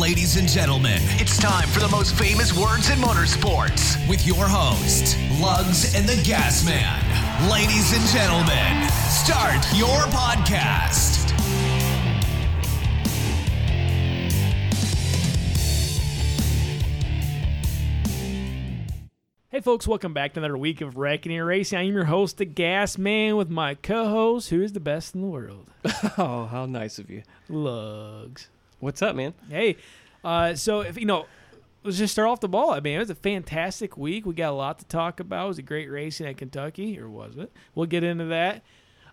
Ladies and gentlemen, it's time for the most famous words in motorsports with your host, Lugs and the Gas Man. Ladies and gentlemen, start your podcast. Hey folks, welcome back to another week of Wrecking and Racing. I'm your host, the Gas Man, with my co-host, who is the best in the world, Oh, how nice of you. Lugs. What's up, man? Hey, uh, so if you know, let's just start off the ball. I mean, it was a fantastic week. We got a lot to talk about. It was a great racing at Kentucky, or was it? We'll get into that.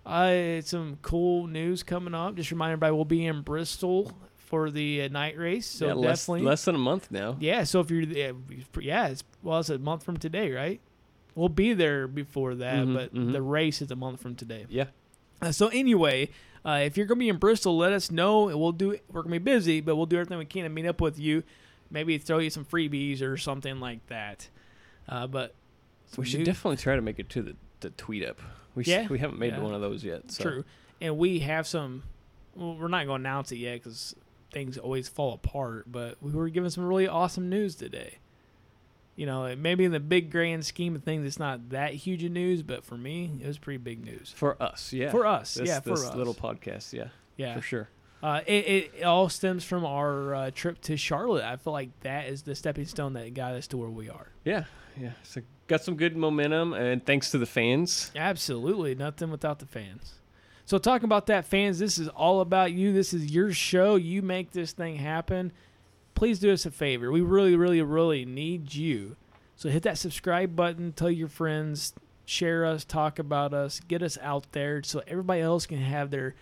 Uh, some cool news coming up. Just remind everybody, we'll be in Bristol for the uh, night race. So yeah, less, definitely, less than a month now. Yeah, so if you're, yeah, yeah, it's well, it's a month from today, right? We'll be there before that, Mhm, but mhm. the race is a month from today. Yeah. Uh, so anyway, uh, if you're gonna be in Bristol, let us know, and we'll do. We're gonna be busy, but we'll do everything we can to meet up with you. Maybe throw you some freebies or something like that. Uh, but We should new- definitely try to make it to the, the tweet up. We Yeah, we haven't made yeah. one of those yet. So. True. And we have some. Well, we're not going to announce it yet because things always fall apart. But we were given some really awesome news today. You know, maybe in the big grand scheme of things, it's not that huge of news, but for me, it was pretty big news. For us, yeah. For us, This, yeah, for us. little podcast, yeah, Yeah. for sure. Uh, it, it all stems from our uh, trip to Charlotte. I feel like that is the stepping stone that got us to where we are. Yeah, yeah. So got some good momentum, and thanks to the fans. Absolutely, nothing without the fans. So talking about that, fans, this is all about you. This is your show. You make this thing happen. Please do us a favor. We really, really, really need you. So hit that subscribe button. Tell your friends. Share us. Talk about us. Get us out there so everybody else can have their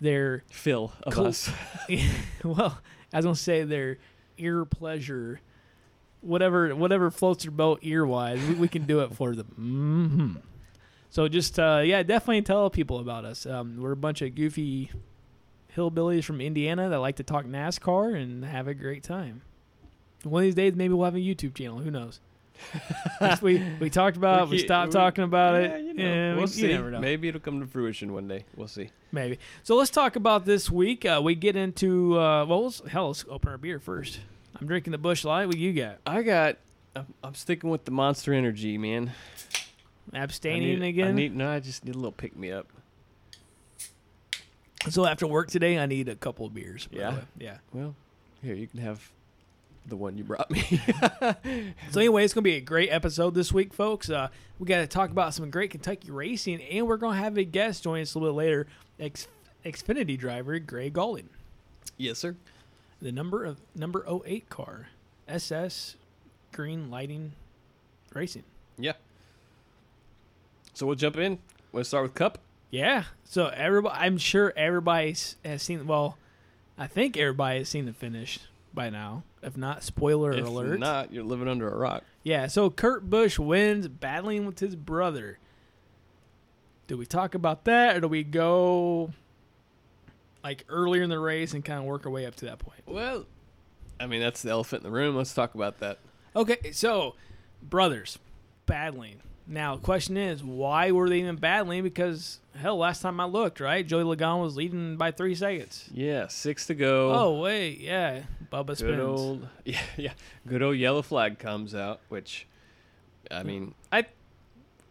their fill of Cool. us. well, I was gonna say their ear pleasure, whatever whatever floats their boat ear wise, we, we can do it for them. hmm So just uh, yeah, definitely tell people about us. Um, we're a bunch of goofy hillbillies from Indiana that like to talk NASCAR and have a great time. One of these days, maybe we'll have a YouTube channel. Who knows? we we talked about. it, We, stopped we- talking about yeah, it. You know, we'll see. never know. Maybe it'll come to fruition one day. We'll see. Maybe. So let's talk about this week. Uh, we get into uh, well, let's, hell, let's open our beer first. I'm drinking the Busch Light. What you got? I got. I'm, I'm sticking with the Monster Energy, man. I Abstaining need, again. I need. No, I just need a little pick me up. So after work today, I need a couple of beers. by the Yeah? way. Yeah. Well, here you can have the one you brought me. So anyway, it's gonna be a great episode this week, folks. Uh, we got to talk about some great Kentucky racing, and we're gonna have a guest join us a little bit later. X, Xfinity driver Gray Gaulding, yes, sir. the number of number 08 car, SS Green Lighting Racing. Yeah. So we'll jump in. We'll start with Cup. Yeah. So everybody, I'm sure everybody has seen. Well, I think everybody has seen the finish by now. If not, spoiler if alert. not, you're living under a rock. Yeah. So Kurt Busch wins, battling with his brother. Do we talk about that, or do we go like earlier in the race and kind of work our way up to that point? Well, I mean that's the elephant in the room. Let's talk about that. Okay. So brothers battling. Now, the question is, why were they even battling? Because hell, last time I looked, right, Joey Logano was leading by three seconds. Yeah, six to go. Oh wait, yeah, Bubba good spins. old yeah yeah. Good old yellow flag comes out, which I mean, I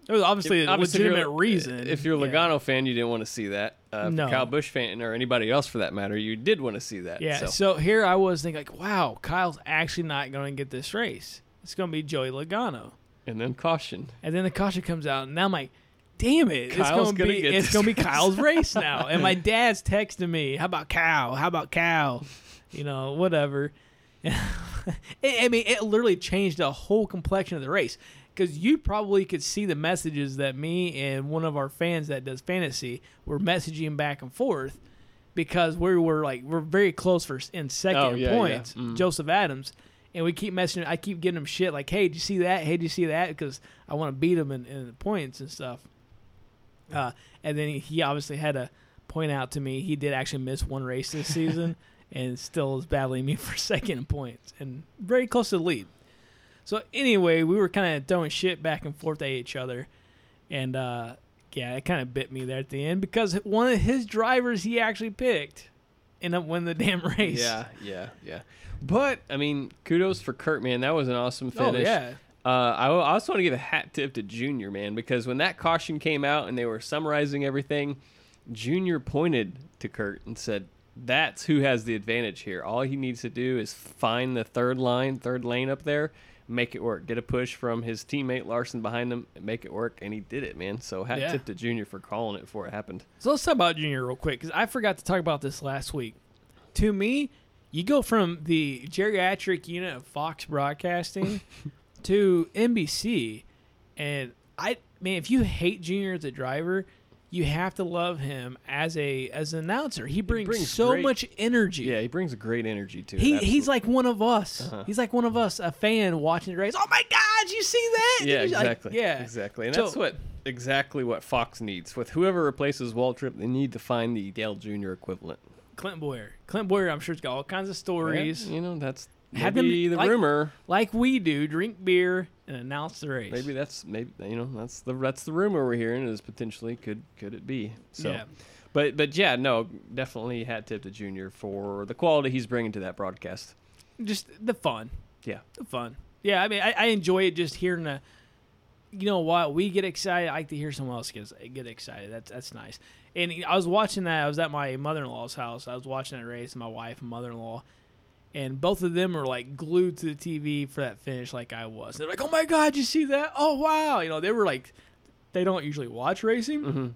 There was obviously a obviously if legitimate reason. If you're a yeah. Logano fan, you didn't want to see that. Uh, No. Kyle Busch fan or anybody else for that matter, you did want to see that. yeah. So, So. here I was thinking, like, wow, Kyle's actually not going to get this race. It's going to be Joey Logano, and then caution. and then the caution comes out, and now I'm like, damn it, it's going to gonna be it's to be. Kyle's race now. And my dad's texting me, how about Cal? How about Cal? You know, whatever. I I mean, it literally changed the whole complexion of the race. Because you probably could see the messages that me and one of our fans that does fantasy were messaging back and forth because we were like we're very close for in second Oh, yeah, yeah. points. Mhm. Joseph Adams, and we keep messaging. I keep getting him shit like, "Hey, did you see that? Hey, did you see that?" Because I want to beat him in, in the points and stuff. Uh, and then he, he obviously had to point out to me he did actually miss one race this season and still is battling me for second in points and very close to the lead. So anyway, we were kind of throwing shit back and forth at each other, and uh, yeah, it kind of bit me there at the end because one of his drivers he actually picked end up winning the damn race. Yeah, yeah, yeah. But I mean, kudos for Kurt, man. That was an awesome finish. Oh finish. yeah. Uh, I, I also want to give a hat tip to Junior, man, because when that caution came out and they were summarizing everything, Junior pointed to Kurt and said, "That's who has the advantage here. All he needs to do is find the third line, third lane up there, make it work. Get a push from his teammate Larson behind him, and make it work." And he did it, man. So hat Yeah. tip to Junior for calling it before it happened. So let's talk about Junior real quick because I forgot to talk about this last week. To me, you go from the geriatric unit of Fox Broadcasting to NBC, and I man, if you hate Junior as a driver, you have to love him as a as an announcer. He brings, brings so great- much energy. Yeah, he brings a great energy to it. He, he's like one of us. Uh-huh. He's like one of us, a fan watching the race. Oh my God, you see that? Yeah, you-" like, exactly. yeah, exactly. And So- that's what exactly what Fox needs. With whoever replaces Waltrip, they need to find the Dale Jr. equivalent. Clint Bowyer. Clint Bowyer, I'm sure, has got all kinds of stories. You know, that's Have maybe them, the like- rumor. like we do, drink beer and announce the race. Maybe that's maybe you know that's the that's the rumor we're hearing is potentially could could it be so. Yeah. But but yeah, no, definitely hat tip to Junior for the quality he's bringing to that broadcast. just the fun, Yeah, the fun. Yeah, I mean, I, I enjoy it just hearing the. You know what? We get excited. I like to hear someone else get get excited. That's that's nice. And I was watching that. I was at my mother in law's house. I was watching that race. My wife and mother in law, and both of them were like glued to the TV for that finish, like I was. They're like, "Oh my god, you see that? Oh wow!" You know, they were like, they don't usually watch racing, hmm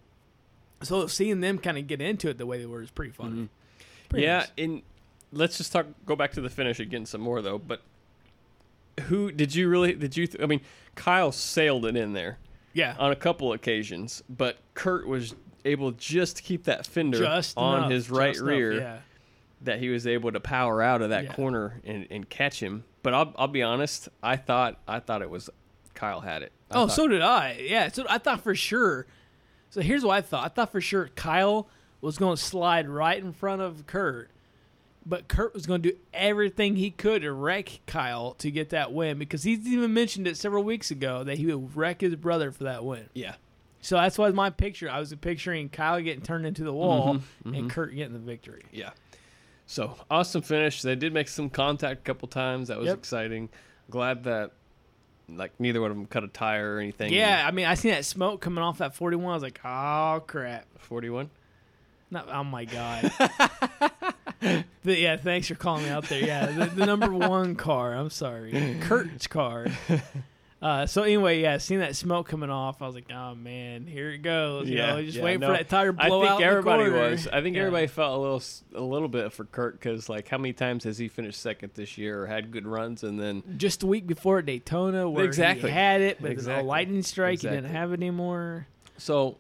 so seeing them kind of get into it the way they were is pretty funny. Pretty yeah. nice. And let's just talk. Go back to the finish again some more though. But who did you really? Did you? Th- I mean, Kyle sailed it in there. yeah. on a couple occasions, but Kurt was able just to keep that fender just on enough, his right just enough, rear yeah. That he was able to power out of that Yeah. corner and, and catch him. But I'll, I'll be honest, I thought I thought it was Kyle had it. I Oh, thought- so did I. Yeah, so I thought for sure. So here's what I thought. I thought for sure Kyle was going to slide right in front of Kurt, but Kurt was going to do everything he could to wreck Kyle to get that win because he's even mentioned it several weeks ago that he would wreck his brother for that win. yeah, So that's why my picture. I was picturing Kyle getting turned into the wall Mhm, and Kurt getting the victory. yeah. So awesome finish. They did make some contact a couple times. That was Yep. exciting. Glad that like neither one of them cut a tire or anything. Yeah, I mean, I seen that smoke coming off that 41. I was like, oh crap. forty-one. Not, oh my god. But yeah, thanks for calling me out there. Yeah, the, the number one car. I'm sorry, Kurt's car. Uh, so anyway, yeah, seeing that smoke coming off, I was like, oh man, here it goes. You know, just yeah, waiting no. for that tire to I think out. everybody was. I think Yeah. everybody felt a little, a little bit for Kurt because, like, how many times has he finished second this year or had good runs and then Just a week before at Daytona, where Exactly. he had it, but Exactly. a lightning strike, he didn't have it anymore. So,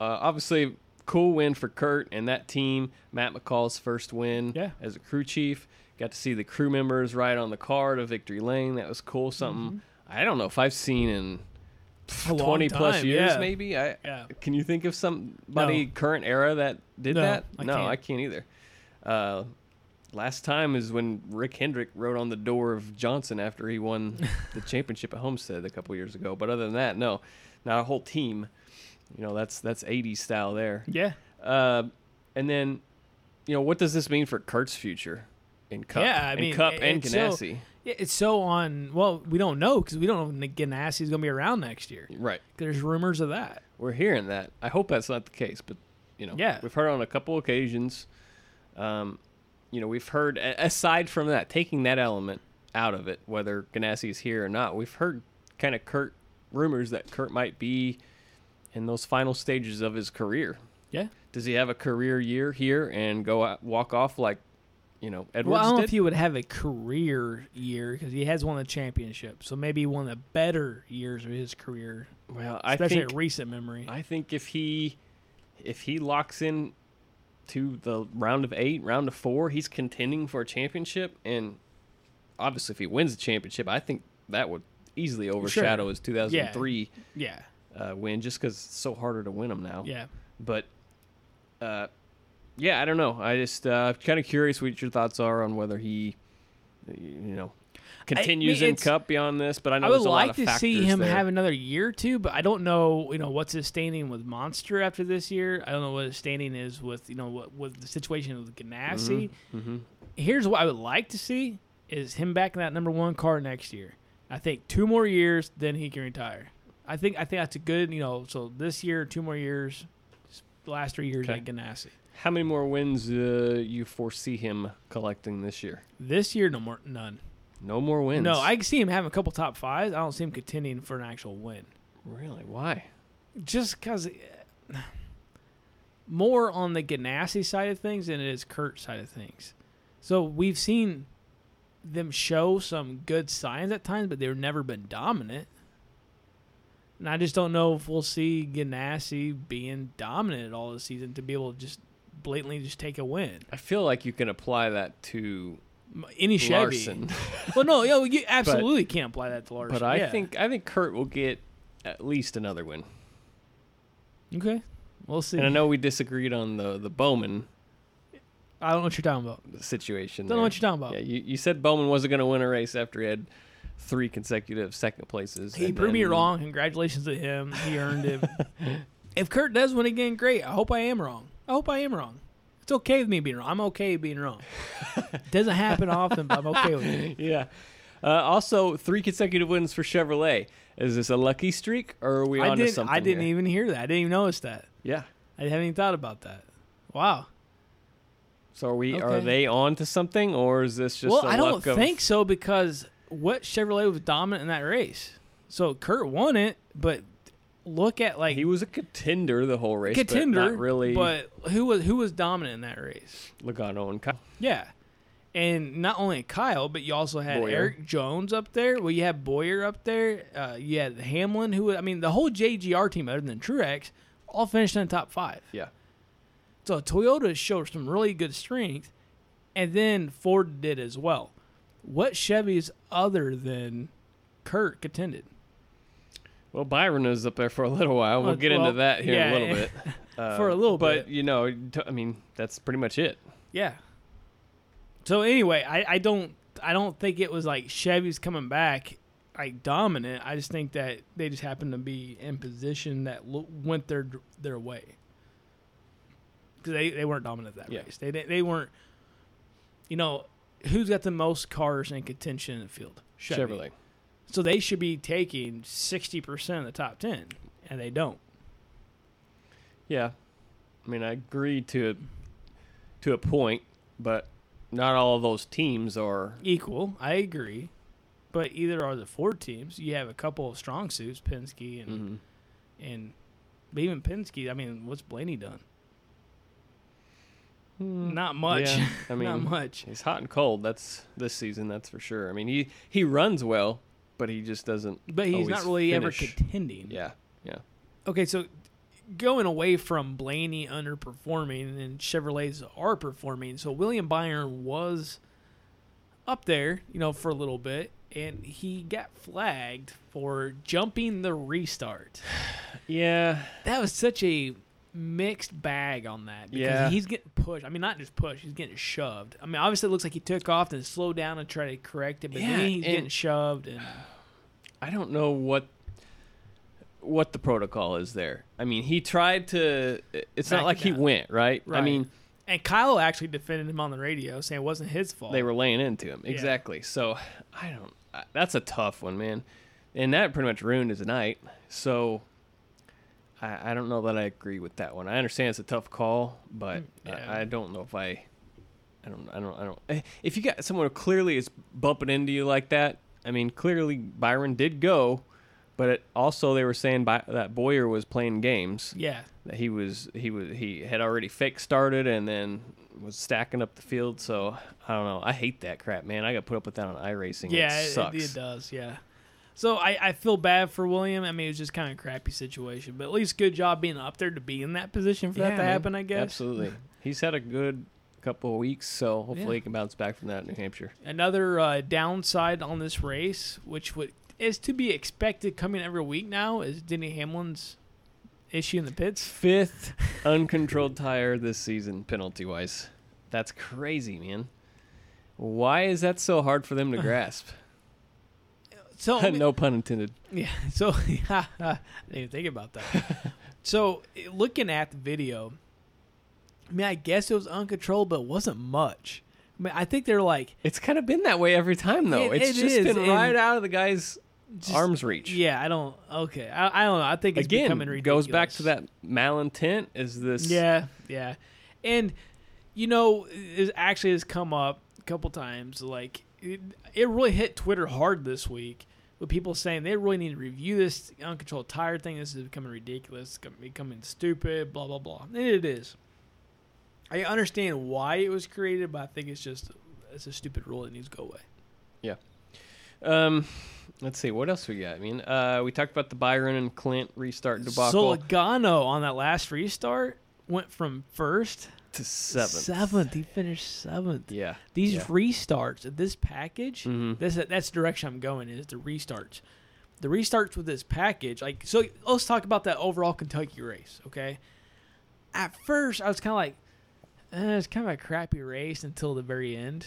uh, obviously, cool win for Kurt and that team. Matt McCall's first win Yeah. as a crew chief. Got to see the crew members ride on the car to victory lane. That was cool. Something I don't know if I've seen in. A long twenty plus years, yeah. maybe. I Yeah. can you think of somebody No. current era that did No, that? I no, can't. I can't either. Uh, last time is when Rick Hendrick wrote on the door of Johnson after he won the championship at Homestead a couple years ago. But other than that, no, not a whole team. You know, that's that's 80s style there. Yeah, Uh, and then, you know, what does this mean for Kurt's future in Cup? Yeah, I in mean, Cup it- and it's so- Ganassi. Yeah, it's so on. Well, we don't know because we don't know if Ganassi's going to be around next year. right. There's rumors of that. We're hearing that. I hope that's not the case, but you know, Yeah. we've heard on a couple occasions. Um, you know, we've heard aside from that, taking that element out of it, whether Ganassi is here or not, we've heard kind of Kurt rumors that Kurt might be in those final stages of his career. Yeah. Does he have a career year here and go out, walk off like, you know, Edwards Well, I don't know if he would have a career year because he has won the championship. So maybe one of the better years of his career, well, I especially think in recent memory. I think if he if he locks in to the round of eight, round of four, he's contending for a championship, and obviously if he wins the championship, I think that would easily overshadow his 2003 yeah, uh, win, just because it's so harder to win them now. yeah. But uh, yeah, I don't know. I just uh, kind of curious what your thoughts are on whether he, you know, continues mean, in Cup beyond this, but I know I would there's a lot like of to see him there. have another year or two, but I don't know, you know, what's his standing with Monster after this year. I don't know what his standing is with, you know, what with the situation with Ganassi. Mhm. Here's what I would like to see is him back in that number one car next year. I think two more years, then he can retire. I think I think that's a good, you know, so this year, two more years, last three years Okay. at Ganassi. How many more wins uh, you foresee him collecting this year? This year, no more, none. No more wins. No, I see him having a couple top fives. I don't see him contending for an actual win. really why? just because more on the Ganassi side of things than it is Kurt side of things. So we've seen them show some good signs at times, but they've never been dominant. And I just don't know if we'll see Ganassi being dominant all this season to be able to just blatantly just take a win. I feel like you can apply that to Any Chevy. Larson, well, no, you, know, you absolutely can't apply that to Larson. but I yeah. think I think Kurt will get at least another win. okay, we'll see. And I know we disagreed on the the Bowman I don't know what you're talking about. situation. Don't know what you're talking about. Yeah, you, you said Bowman wasn't going to win a race after he had three consecutive second places. He proved me wrong. Congratulations to him. He earned it. if Kurt does win again, great. I hope I am wrong. I hope I am wrong. It's okay with me being wrong. I'm okay being wrong. it Doesn't happen often, but I'm okay with it. Yeah. Uh, also, three consecutive wins for Chevrolet. Is this a lucky streak, or are we I on to didn't. something? I didn't here? even hear that. I didn't even notice that. Yeah. I haven't even thought about that. Wow. So are we? Are they on to something, or is this just? well, I don't think so because what Chevrolet was dominant in that race. So Kurt won it, but look at like he was a contender the whole race. contender, but not really. But who was who was dominant in that race? Logano and Kyle. Yeah. And not only Kyle, but you also had Bowyer. Erik Jones up there. Well, you had Bowyer up there. Uh, you had Hamlin, who I mean, the whole JGR team, other than Truex, all finished in the top five. Yeah. So Toyota showed some really good strength, and then Ford did as well. What Chevys other than Kurt contended? Well, Byron was up there for a little while. We'll get well, into that here in yeah, a little bit. Uh, For a little but bit. But, you know, t- I mean, that's pretty much it. Yeah. So anyway, I, I don't I don't think it was like Chevy's coming back like dominant. I just think that they just happened to be in position that lo- went their their way because they, they weren't dominant that Yeah. race. They they they weren't. You know, who's got the most cars in contention in the field? Chevy. Chevrolet. So they should be taking sixty percent of the top ten, and they don't. Yeah, I mean, I agree to a, to a point, but not all of those teams are. equal. I agree, but either are the four teams. You have a couple of strong suits, Penske and Mhm. and but even Penske. I mean, what's Blaney done? Not much. Hmm. Yeah, I mean, Not much. He's hot and cold. That's this season. That's for sure. I mean, he he runs well, but he just doesn't. But he's not really finish. ever contending. Yeah, yeah. Okay, so going away from Blaney underperforming and Chevrolets are performing. So William Byron was up there, you know, for a little bit, and he got flagged for jumping the restart. Yeah, that was such a mixed bag on that because Yeah. he's getting pushed. I mean, not just pushed; he's getting shoved. I mean, obviously, it looks like he took off and slowed down and tried to correct it, but Yeah, then he's getting shoved. And I don't know what what the protocol is there. I mean, he tried to. It's Back not like he went right. I mean, and Kyle actually defended him on the radio, saying it wasn't his fault. they were laying into him Yeah. exactly. So I don't. I- That's a tough one, man, and that pretty much ruined his night. So. I, I don't know that I agree with that one. I understand it's a tough call, but Mm, yeah. I, I don't know if I, I don't, I don't, I don't. eh, If you got someone who clearly is bumping into you like that, I mean, clearly Byron did go, but it also they were saying by, that Bowyer was playing games. yeah, That he was, he was, he had already fake started and then was stacking up the field. So I don't know. I hate that crap, man. I got put up with that on iRacing. yeah, it it, it does. Yeah. So I, I feel bad for William. I mean, it was just kind of a crappy situation, but at least good job being up there to be in that position for that to man. happen. I guess Absolutely. He's had a good couple of weeks, so hopefully Yeah. he can bounce back from that in New Hampshire. Another uh, downside on this race, which would is to be expected coming every week now, is Denny Hamlin's issue in the pits. Fifth uncontrolled tire this season, penalty wise. That's crazy, man. Why is that so hard for them to grasp? So no pun intended. Yeah. So I didn't even think about that. so looking at the video, I mean, I guess it was uncontrolled, but it wasn't much. I mean, I think they're like It's kind of been that way every time, though. It- it's it just is, been right out of the guy's just, arm's reach. Yeah, I don't. Okay, I, I don't know. I think it's Again, becoming ridiculous. goes back to that malintent. Is this? Yeah, yeah, and you know, it actually has come up a couple times. Like it, it really hit Twitter hard this week with people saying they really need to review this uncontrolled tire thing. This is becoming ridiculous. It's becoming stupid. Blah blah blah. And it is. I understand why it was created, but I think it's just it's a stupid rule that needs to go away. Yeah. Um, let's see what else we got. I mean, uh, we talked about the Byron and Clint restart debacle So Logano on that last restart went from first to seventh. seventh. He finished seventh. Yeah. These yeah. restarts this package, Mhm. this that's the direction I'm going is the restarts. The restarts with this package, like so. Let's talk about that overall Kentucky race, okay? At first, I was kind of like, eh, it's kind of a crappy race until the very end,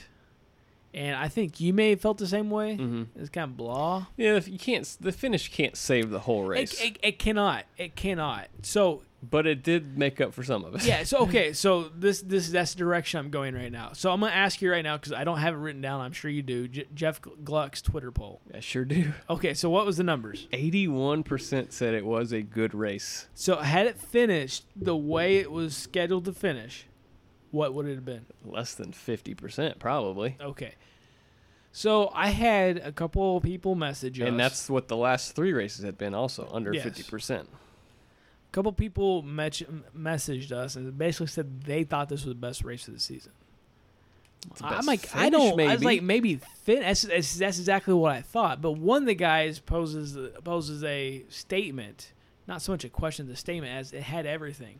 and I think you may have felt the same way. Mhm. It's kind of blah. Yeah, if you can't. The finish can't save the whole race, It, it, it cannot. It cannot. So but it did make up for some of it. yeah. So okay. So this this that's the direction I'm going right now. So I'm gonna ask you right now because I don't have it written down. I'm sure you do. J- Jeff Gluck's Twitter poll. I sure do. Okay. So what was the numbers? Eighty-one percent said it was a good race. So had it finished the way it was scheduled to finish, what would it have been? Less than fifty percent, probably. Okay. So I had a couple people message us. And that's what the last three races had been, also under Yes. fifty percent. A couple people met- messaged us and basically said they thought this was the best race of the season. the I'm like, I finish, don't. I was maybe. like, maybe fin- that's, that's that's exactly what I thought. But one of the guys poses poses a statement, not so much a question, the statement as it had everything.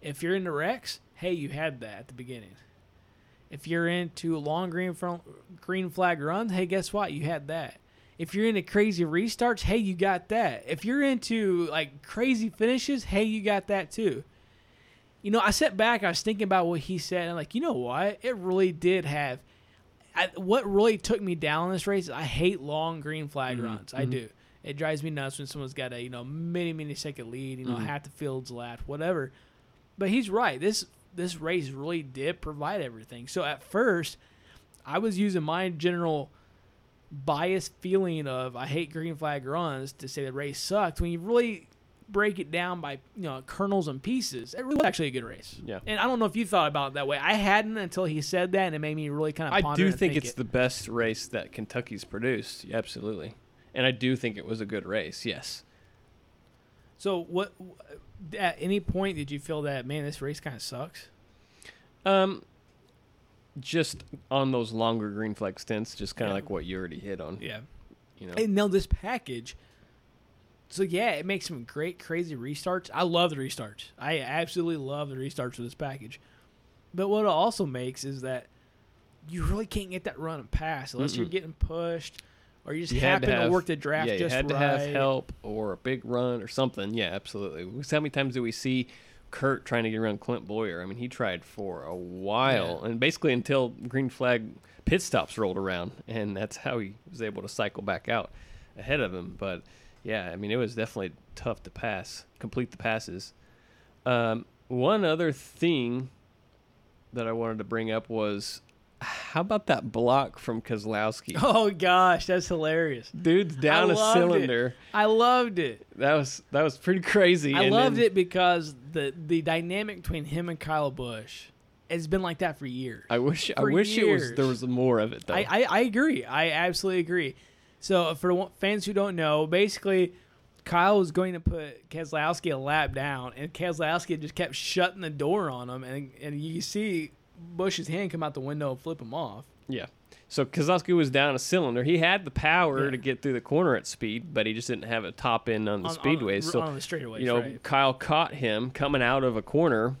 If you're into wrecks, hey, you had that at the beginning. If you're into long green front, green flag runs, hey, guess what? You had that. If you're into crazy restarts, hey, you got that. If you're into like crazy finishes, hey, you got that too. You know, I sat back, I was thinking about what he said, and I'm like, you know what? It really did have. I, what really took me down in this race is I hate long green flag mm-hmm. runs. I mm-hmm. do. It drives me nuts when someone's got a you know many many second lead. You know, mm-hmm. half the field's lapped, whatever. But he's right. This this race really did provide everything. So at first, I was using my general biased feeling of I hate green flag runs to say the race sucked. When you really break it down by you know kernels and pieces, it really was actually a good race. Yeah. And I don't know if you thought about it that way. I hadn't until he said that, and it made me really kind of. I do and think it's it. the best race that Kentucky's produced. Absolutely. And I do think it was a good race. Yes. So what? At any point did you feel that man, this race kind of sucks? Um, just on those longer green flag stints, just kind of Yeah. like what you already hit on. Yeah. You know. And now this package. So yeah, it makes some great crazy restarts. I love the restarts. I absolutely love the restarts of this package. But what it also makes is that you really can't get that run and pass unless you're getting pushed or you just You happen to, have- work the draft yeah, you just had to right. have help or a big run or something. Yeah, absolutely. How many times do we see Kurt trying to get around Clint Bowyer? I mean, he tried for a while, Yeah. and basically until green flag pit stops rolled around, and that's how he was able to cycle back out ahead of him. But yeah, I mean, it was definitely tough to pass, complete the passes. Um, one other thing that I wanted to bring up was. How about that block from Keselowski? Oh gosh, that's hilarious. Dude's down I a loved it. cylinder. I loved it. That was that was pretty crazy. I and loved then it because the the dynamic between him and Kyle Busch has been like that for years. I wish I for wish it was there was more of it though. I, I, I agree. I absolutely agree. So uh, for fans who don't know, basically, Kyle was going to put Keselowski a lap down, and Keselowski just kept shutting the door on him, and and you see Busch's hand come out the window and flip him off. yeah. So Keselowski was down a cylinder. He had the power Yeah. to get through the corner at speed, but he just didn't have a top end on the On- speedways. on, so on the straightaways, you know, right. Kyle caught him coming out of a corner,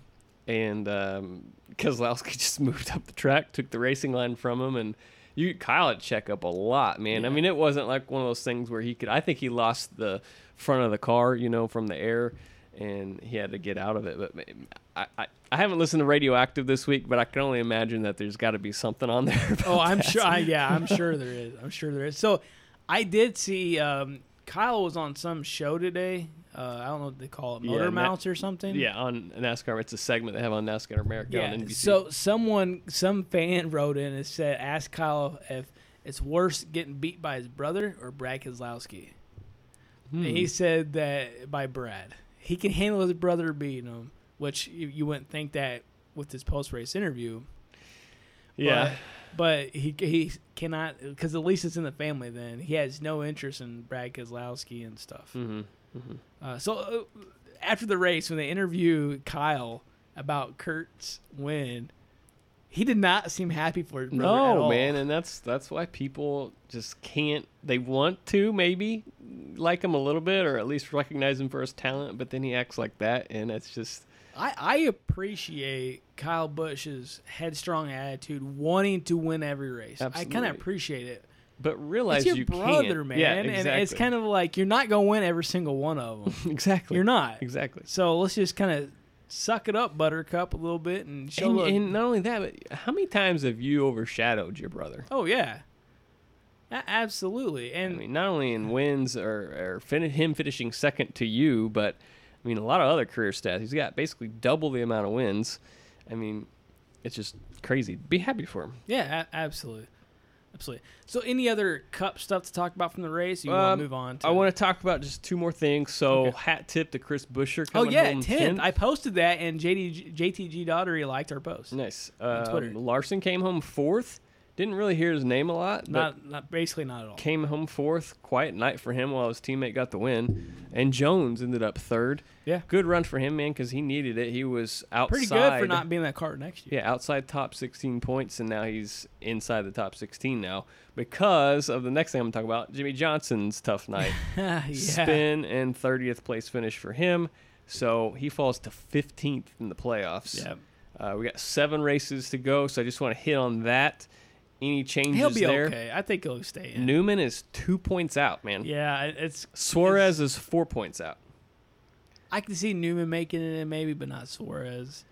and um, Keselowski just moved up the track, took the racing line from him, and you Kyle had check up a lot, man. I mean, it wasn't like one of those things where he could. I think he lost the front of the car, you know, from the air, and he had to get out of it. But I, I, I haven't listened to Radioactive this week, but I can only imagine that there's got to be something on there. Oh, I'm that. sure. I, yeah, I'm sure there is. I'm sure there is. So, I did see um, Kyle was on some show today. Uh, I don't know what they call it, Yeah, motor Na- mounts or something. Yeah, on NASCAR, it's a segment they have on NASCAR America Yeah. on NBC. So someone, some fan wrote in and said, ask Kyle if it's worse getting beat by his brother or Brad Keselowski. Hmm. And he said that by Brad, he can handle his brother beating him, which you, you wouldn't think that with his post race interview. yeah, But, but he he cannot because at least it's in the family. Then he has no interest in Brad Keselowski and stuff. hmm Uh, so uh, after the race, when they interview Kyle about Kurt's win, he did not seem happy for at no all. man, and that's that's why people just can't. They want to maybe like him a little bit, or at least recognize him for his talent, but then he acts like that, and it's just I, I appreciate Kyle Busch's headstrong attitude, wanting to win every race. I kind of appreciate it. But realize It's your you brother, can't. man, Yeah, and it's kind of like you're not gonna win every single one of them. exactly. you're not. exactly. So let's just kind of suck it up, Buttercup, a little bit, and show. And, and not only that, but how many times have you overshadowed your brother? oh yeah, A- absolutely. I And mean, not only in wins or, or fin- him finishing second to you, but I mean, a lot of other career stats. He's got basically double the amount of wins. I mean, it's just crazy. Be happy for him. yeah, a- absolutely, absolutely. So any other cup stuff to talk about from the race? You want Um, to move on? To I want to talk about just two more things. So, Okay. hat tip to Chris Buescher. Oh yeah, tenth. I posted that, and JD, JTG Daugherty liked our post. nice. on Twitter. Um, Larson came home fourth. Didn't really hear his name a lot, Not, not basically not at all. came home fourth. Quiet night for him while his teammate got the win. And Jones ended up third. Yeah, Good run for him, man, because he needed it. He was outside. pretty good for not being that car next year. Yeah, outside top 16 points, and now he's inside the top 16 now because of the next thing I'm going to talk about Jimmie Johnson's tough night. Yeah, Spin and 30th place finish for him. So he falls to 15th in the playoffs. yeah. Uh, we got seven races to go, so I just want to hit on that. Any changes He'll be there? okay. I think he'll stay in. Newman is two points out, man. Yeah, it's Suarez is four points out. I can see Newman making it in maybe, but not Suarez.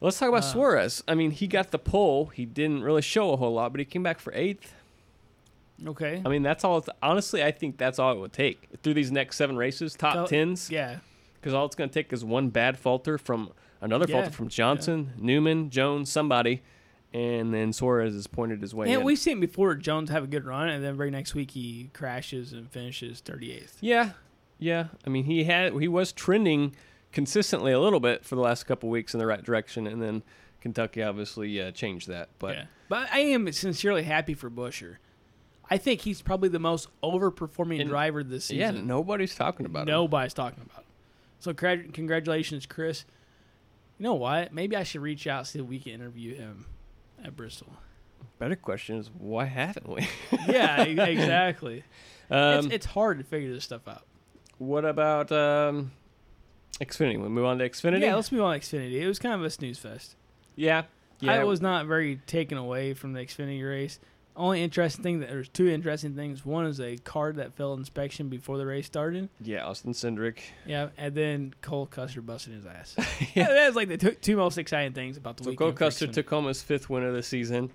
Let's talk about Uh, Suarez. I mean, he got the pole. He didn't really show a whole lot, but he came back for eighth. Okay. I mean, that's all. It's, honestly, I think that's all it would take through these next seven races, top So- tens. Yeah. Because all it's going to take is one bad falter from another Yeah, falter from Johnson, Newman, Jones, somebody, and then Suarez is pointed his way Yeah, in. we've seen before Jones have a good run, and then very next week he crashes and finishes 38th. yeah, yeah. I mean, he had he was trending consistently a little bit for the last couple weeks in the right direction, and then Kentucky obviously uh, changed that. But yeah. But I am sincerely happy for Buescher. I think he's probably the most overperforming And- driver this season. yeah, nobody's talking about him. Nobody's talking about. It. So congratulations, Chris. You know what? Maybe I should reach out see if we can interview him at Bristol. Better question is why haven't we? Yeah, exactly. um, it's, it's hard to figure this stuff out. what about um, Xfinity? We move on to Xfinity. Yeah, let's move on to Xfinity. It was kind of a snooze fest. yeah, yeah. I was not very taken away from the Xfinity race. Only interesting thing that there's two interesting things. One is a card that failed inspection before the race started. yeah, Austin Cindric. Yeah, and then Cole Custer busting his ass. yeah, that's like the two, two most exciting things about the week. So weekend. Cole Custer took home his fifth win of the season.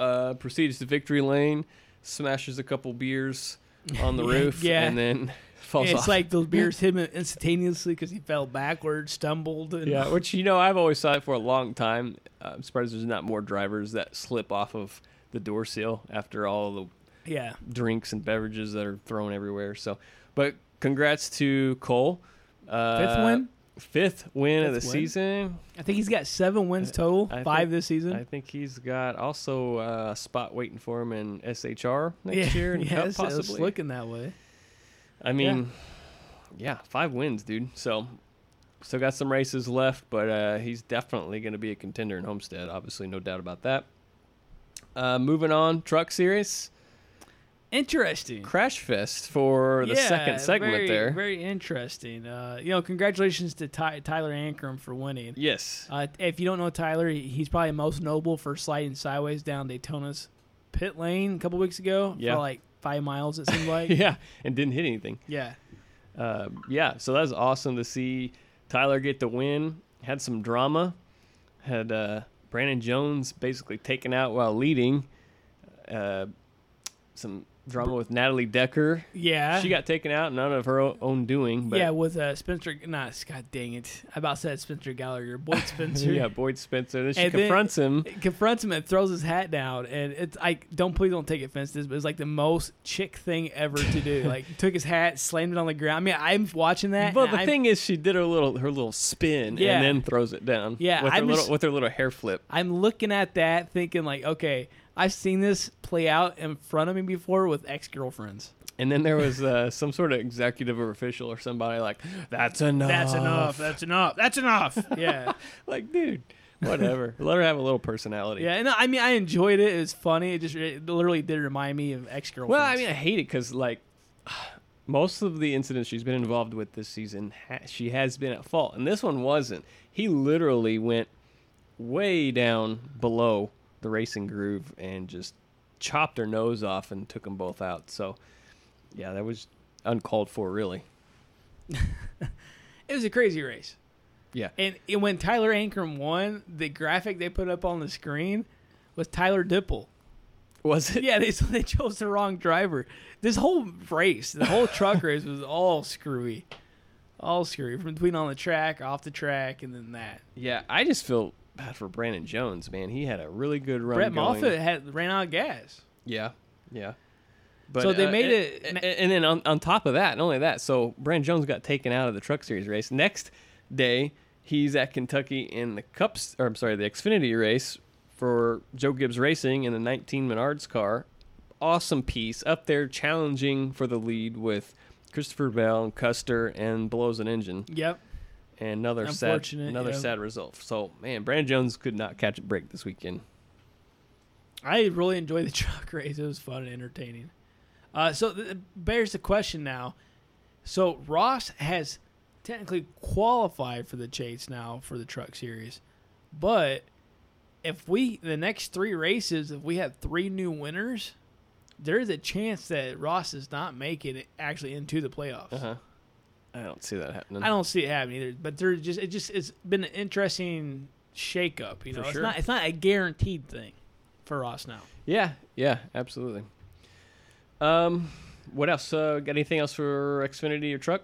Uh, proceeds to victory lane, smashes a couple beers on the roof, yeah. and then falls it's off. like those beers hit him instantaneously because he fell backwards, stumbled. And yeah, which you know I've always thought for a long time. I'm surprised there's not more drivers that slip off of the door seal after all the yeah. drinks and beverages that are thrown everywhere. So, but congrats to Cole. Uh, Fifth win? Fifth win of the win? season. I think he's got seven wins total, I five think- this season. I think he's got also uh, a spot waiting for him in SHR next yeah, year, yeah, Cup it's, possibly. looking that way. I mean, yeah. five wins, dude. So still got some races left, but uh, he's definitely going to be a contender in Homestead. Obviously, no doubt about that. Uh, moving on, Truck Series Interesting. Crash Fest for the Yeah, second segment very, there. Very interesting. Uh, you know, congratulations to Ty- Tyler Ankrum for winning. yes. Uh, if you don't know Tyler, he's probably most notable for sliding sideways down Daytona's pit lane a couple weeks ago Yeah. for like five miles. It seemed like. yeah, and didn't hit anything. yeah. Uh, yeah, so that was awesome to see Tyler get the win. Had some drama. Had uh, Brandon Jones basically taken out while leading. Uh, some drama with Natalie Decker. Yeah, She got taken out, none of her own doing. But yeah with uh, Spencer. Not God dang it! I about said Spencer Gallagher, Boyd Spencer. yeah, Boyd Spencer. Then she And then- confronts him. confronts him and throws his hat down, and it's like, don't please don't take offense to this, but it's like the most chick thing ever to do. like, took his hat, slammed it on the ground. I mean, I'm watching that. But the I'm- thing is, she did her little her little spin Yeah. and then throws it down. Yeah, with her I'm little just- with her little hair flip. I'm looking at that, thinking like, okay, I've seen this play out in front of me before with ex girlfriends. And then there was uh, some sort of executive or official or somebody like, "That's enough. That's enough. That's enough. That's enough. Yeah, like, dude, whatever. Let her have a little personality. yeah. And I mean, I enjoyed it. It was funny. It just it literally did remind me of ex girlfriends. Well, I mean, I hate it because like most of the incidents she's been involved with this season, ha- she has been at fault, and this one wasn't. He literally went way down below the racing groove and just chopped her nose off and took them both out. So, yeah, that was uncalled for, really. it was a crazy race. Yeah. And, and when Tyler Ankrum won, the graphic they put up on the screen was Tyler Dippel. Was it? Yeah, they so they chose the wrong driver. This whole race, the whole truck race was all screwy, all screwy from between on the track, off the track, and then that. Yeah, I just feel bad for Brandon Jones, man. He had a really good run. Brett going. Moffitt had ran out of gas. Yeah, yeah. But, So they uh, made and, it- and, and then on, on top of that, and only that, so Brandon Jones got taken out of the Truck Series race. Next day, he's at Kentucky in the Cups, or I'm sorry, the Xfinity race for Joe Gibbs Racing in the 19 Menards car. Awesome piece up there, challenging for the lead with Christopher Bell and Custer and blows an engine. Yep. And another sad, another yeah. sad result. So man, Brandon Jones could not catch a break this weekend. I really enjoyed the truck race. It was fun and entertaining. Uh, so th- bears the question now. So Ross has technically qualified for the chase now for the truck series, but if we the next three races, if we have three new winners, there is a chance that Ross does not make it actually into the playoffs. Uh huh. I don't see that happening. I don't see it happening either. But there just it just it's been an interesting shakeup. You know, For it's not it's not a guaranteed thing for Ross now. Yeah, yeah, absolutely. Um, what else? Uh, got anything else for Xfinity or truck?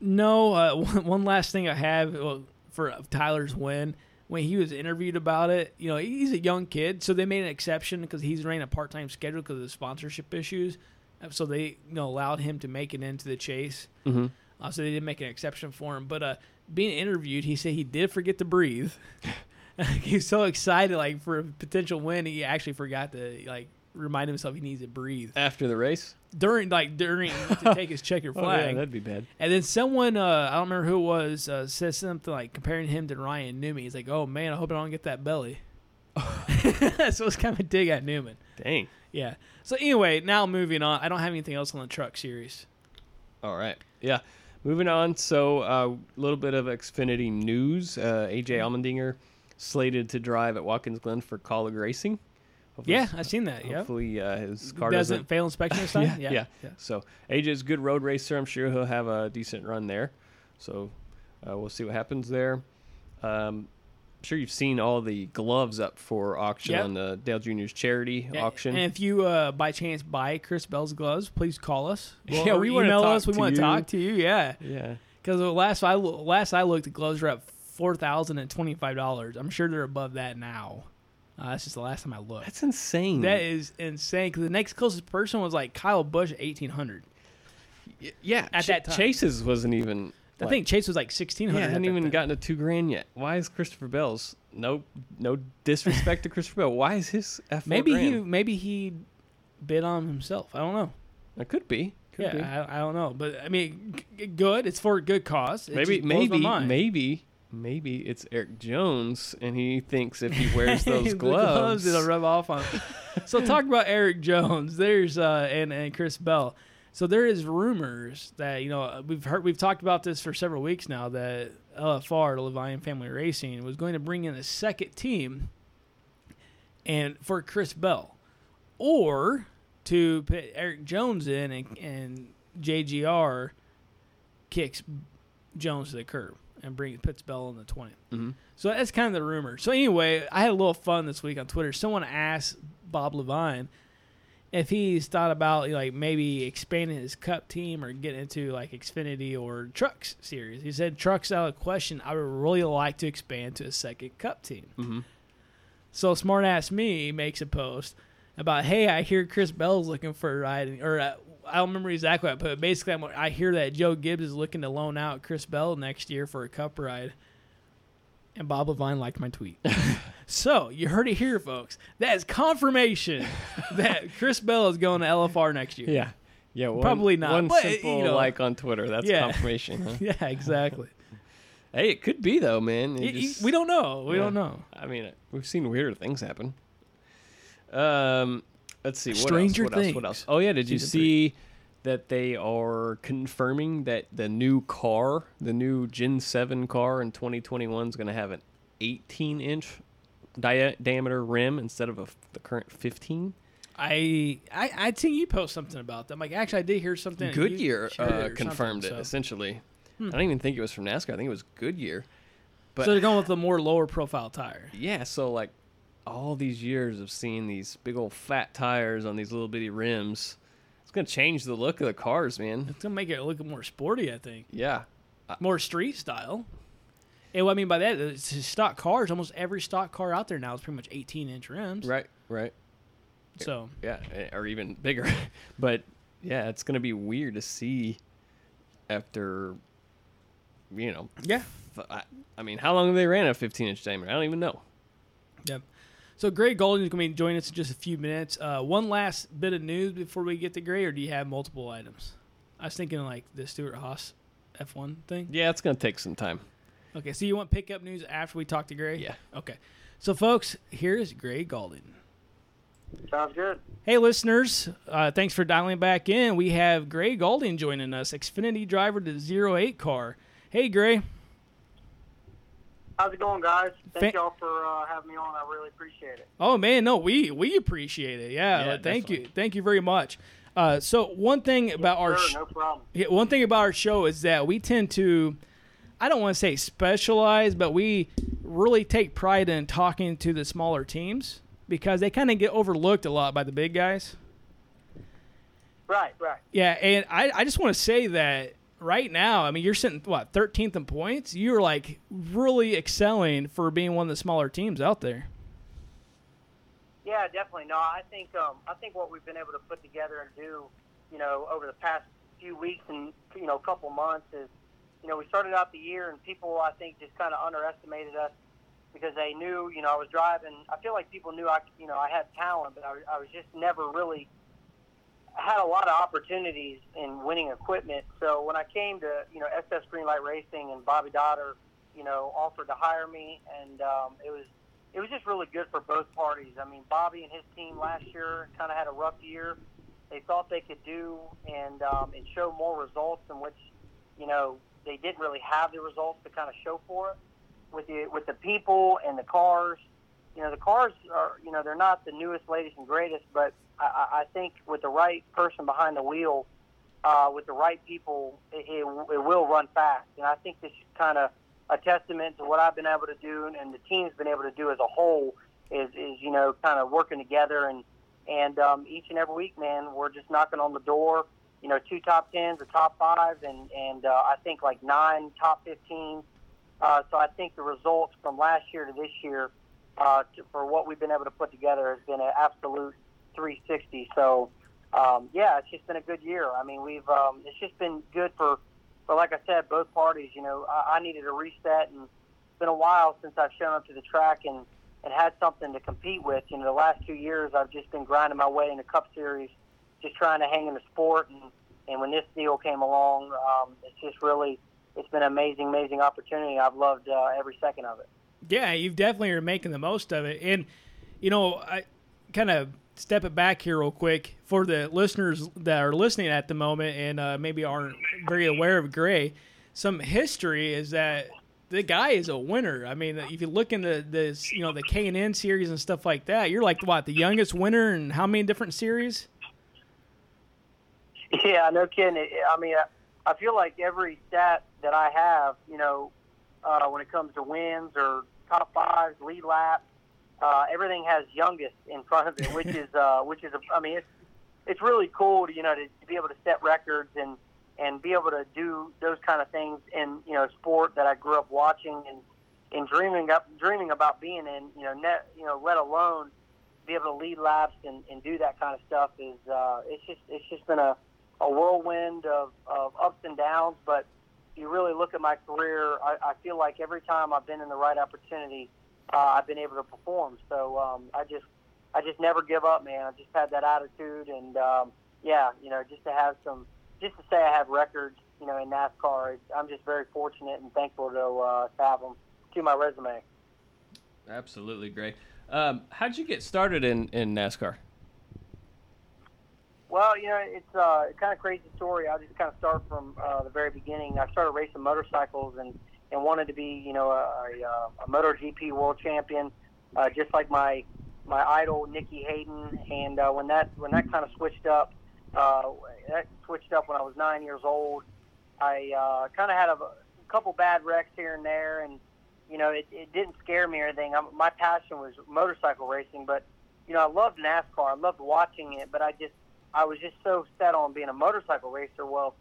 No, uh, one, one last thing I have well, for Tyler's win. When he was interviewed about it, you know, he's a young kid, so they made an exception because he's running a part-time schedule because of the sponsorship issues. Uh, So they, you know, allowed him to make it into the chase. Mm-hmm. Uh, so they didn't make an exception for him. But uh, being interviewed, he said he did forget to breathe. he was so excited, like for a potential win, he actually forgot to like remind himself he needs to breathe After the race? during, like during to take his checker Oh, flag. yeah, that'd be bad. And then someone, uh, I don't remember who it was, uh, said something like comparing him to Ryan Newman. He's like, "Oh man, I hope I don't get that belly." so it's kind of a dig at Newman. Dang. Yeah. So anyway, now moving on. I don't have anything else on the truck series. All right. Yeah. Moving on. So a uh, little bit of Xfinity news. Uh, AJ Allmendinger slated to drive at Watkins Glen for Kaulig Racing. Hopefully- Yeah, I've seen that. Yeah. Hopefully uh, his car Doesn't doesn't fail inspection this time. yeah, yeah, So AJ's a good road racer. I'm sure he'll have a decent run there. So uh, we'll see what happens there. Um, sure you've seen all the gloves up for auction Yep. on the Dale Junior's charity auction. And if you, uh, by chance, buy Chris Bell's gloves, please call us. Well, Yeah, we talk us. We to want to talk to you. Yeah. yeah. Because last I last I looked, the gloves were at four thousand and twenty five dollars. I'm sure they're above that now. Uh, that's just the last time I looked. That's insane. That is insane. Because the next closest person was like Kyle Busch at eighteen hundred. Yeah. At Ch- that time. Chase's wasn't even. I think Chase was like sixteen hundred. Yeah, hadn't even gotten to two grand yet. Why is Christopher Bell's no no disrespect to Christopher Bell? Why is his F Maybe he maybe he bid on himself. I don't know. It could be. Could yeah, be. I, I don't know. But I mean, g- good. It's for a good cause. It maybe just blows my maybe maybe maybe it's Erik Jones and he thinks if he wears those The gloves, it'll rub off on. so talk about Erik Jones. There's uh and and Chris Bell. So there is rumors that you know we've heard we've talked about this for several weeks now that LFR, the Leavine Family Racing, was going to bring in a second team, and for Chris Bell, or to put Erik Jones in and, and JGR kicks Jones to the curb and bring puts Bell in the 20 Mhm. So that's kind of the rumor. So anyway, I had a little fun this week on Twitter. Someone asked Bob Leavine if he's thought about like maybe expanding his Cup team or getting into like Xfinity or Trucks series. He said Trucks out of question. I would really like to expand to a second Cup team. Mm-hmm. So smart ass me makes a post about, hey, I hear Chris Bell's looking for a ride, or uh, I don't remember exactly what I put. Basically, I'm, I hear that Joe Gibbs is looking to loan out Chris Bell next year for a Cup ride. And Bob Leavine liked my tweet. so you heard it here, folks. That is confirmation that Chris Bell is going to LFR next year. Yeah. Yeah, one, Probably not, One but, you simple know. like on Twitter. That's Yeah. confirmation. Huh? Yeah, exactly. hey, it could be though, man. It just- we don't know. We yeah. don't know. I mean, we've seen weirder things happen. Um, let's see. What Stranger else? What else? What else? Oh yeah, did you Season see that they are confirming that the new car, the new Gen Seven car in 2021 is going to have an 18 inch dia- diameter rim instead of a, the current 15? I I I think you post something about them. Like actually, I did hear something. Goodyear uh, confirmed it so. Hmm. essentially. I don't even think it was from NASCAR. I think it was Goodyear. But so they're going with a more lower profile tire. Yeah, so like all these years of seeing these big old fat tires on these little bitty rims, it's gonna change the look of the cars, man. It's gonna make it look more sporty. I think Yeah, more street style. And what I mean by that is stock cars. Almost every stock car out there now is pretty much 18 inch rims. right, right. So Yeah, eh, or even bigger. but yeah, it's gonna be weird to see after, you know, yeah, I, I mean, how long have they ran a 15 inch diameter? I don't even know. Yep. So Gray Gaulding is going to be joining us in just a few minutes. Uh, one last bit of news before we get to Gray, or do you have multiple items? I was thinking like the Stewart-Haas F1 thing. Yeah, it's gonna take some time. Okay, so you want pickup news after we talk to Gray? Yeah. Okay. So folks, here's Gray Gaulding. Sounds good. Hey listeners, uh, thanks for dialing back in. We have Gray Gaulding joining us, Xfinity driver to 08 car. Hey Gray. How's it going, guys? Thank Fa- y'all for uh, having me on. I really appreciate it. Oh man, no, we we appreciate it. Yeah, Yeah, thank you, thank you very much. Uh, so one thing about our sure, sh- no problem. Yeah, one thing about our show is that we tend to, I don't want to say specialize, but we really take pride in talking to the smaller teams because they kind of get overlooked a lot by the big guys. Right, right. Yeah, and I, I just want to say that right now, I mean, you're sitting, what, 13th in points? You're like really excelling for being one of the smaller teams out there. Yeah, definitely. No, I think um, I think what we've been able to put together and do, you know, over the past few weeks and you know, a couple months is, you know, we started out the year and people I think just kind of underestimated us because they knew, you know, I was driving. I feel like people knew I, you know, I had talent, but I, I was just never really had a lot of opportunities in winning equipment. So when I came to, you know, SS Greenlight Racing and Bobby Dotter, you know, offered to hire me, and um, it was it was just really good for both parties. I mean, Bobby and his team last year kind of had a rough year. They thought they could do and um, and show more results, in which you know they didn't really have the results to kind of show for it. With the with the people and the cars, you know, the cars are you know they're not the newest, latest, and greatest, but I, I think with the right person behind the wheel, uh, with the right people, it, it, it will run fast. And I think this is kind of a testament to what I've been able to do and the team's been able to do as a whole is, is you know, kind of working together. And, and um, each and every week, man, we're just knocking on the door, you know, two top tens, a top five, and, and uh, I think like nine top 15. Uh, so I think the results from last year to this year uh, to, for what we've been able to put together has been an absolute 360. So, um, yeah, it's just been a good year. I mean, we've um, it's just been good for, for like I said, both parties. You know, I, I needed a reset, and it's been a while since I've shown up to the track and and had something to compete with. You know, the last two years I've just been grinding my way in the Cup Series, just trying to hang in the sport. And and when this deal came along, um, it's just really it's been an amazing, amazing opportunity. I've loved uh, every second of it. Yeah, you've definitely are making the most of it. And, you know, I kind of step it back here real quick for the listeners that are listening at the moment and uh, maybe aren't very aware of Gray. Some history is that the guy is a winner. I mean, if you look into this, you know, the K and N series and stuff like that, you're like what the youngest winner in how many different series? Yeah, no kidding. I mean, I, I feel like every stat that I have, you know, uh, when it comes to wins or top fives, lead laps, uh, everything has youngest in front of it, which is, uh, which is, I mean, it's, it's really cool to you know to, to be able to set records and and be able to do those kind of things in you know sport that I grew up watching and and dreaming up dreaming about being in you know net you know let alone be able to lead laps and, and do that kind of stuff is uh, it's just it's just been a, a whirlwind of, of ups and downs but you really look at my career I, I feel like every time I've been in the right opportunity uh, I've been able to perform so um, I just I just never give up man I just had that attitude and um, yeah you know just to have some just to say I have records you know in NASCAR I'm just very fortunate and thankful to, uh, to have them to my resume Absolutely great. Um, how'd you get started in, in NASCAR? Well, you know, it's uh, kind of crazy story. I'll just kind of start from uh, the very beginning. I started racing motorcycles and, and wanted to be, you know, a, a, a MotoGP world champion, uh, just like my my idol Nicky Hayden. And uh, when that when that kind of switched up, uh, that switched up when I was nine years old. I uh, kind of had a, a couple bad wrecks here and there, and you know, it, it didn't scare me or anything. I'm, my passion was motorcycle racing, but you know, I loved NASCAR. I loved watching it, but I just I was just so set on being a motorcycle racer. Well,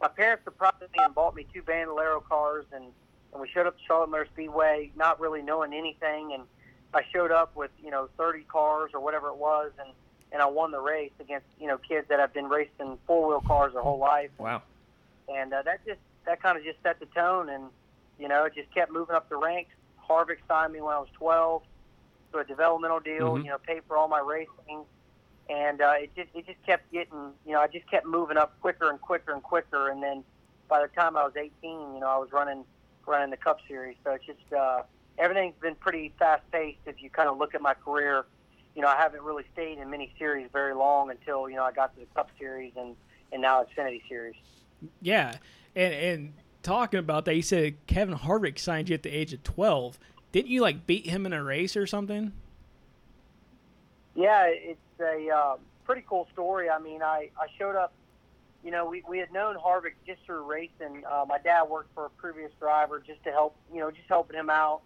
my parents surprised me and bought me two Bandolero cars, and and we showed up to Charlotte Motor Speedway, not really knowing anything, and I showed up with you know 30 cars or whatever it was, and and I won the race against you know kids that have been racing four wheel cars their whole life. Wow. And uh, that just that kind of just set the tone, and you know, it just kept moving up the ranks. Harvick signed me when I was 12 to a developmental deal. Mhm. You know, paid for all my racing, and uh, it just it just kept getting. You know, I just kept moving up quicker and quicker and quicker. And then by the time I was 18, you know, I was running running the Cup Series. So it's just uh, everything's been pretty fast paced. If you kind of look at my career, you know, I haven't really stayed in many series very long until you know I got to the Cup Series and and now Xfinity Series. Yeah, and and talking about that, you said Kevin Harvick signed you at the age of twelve. Didn't you like beat him in a race or something? Yeah, it's a uh, pretty cool story. I mean, I, I showed up, you know, we, we had known Harvick just through racing. Uh, my dad worked for a previous driver just to help, you know, just helping him out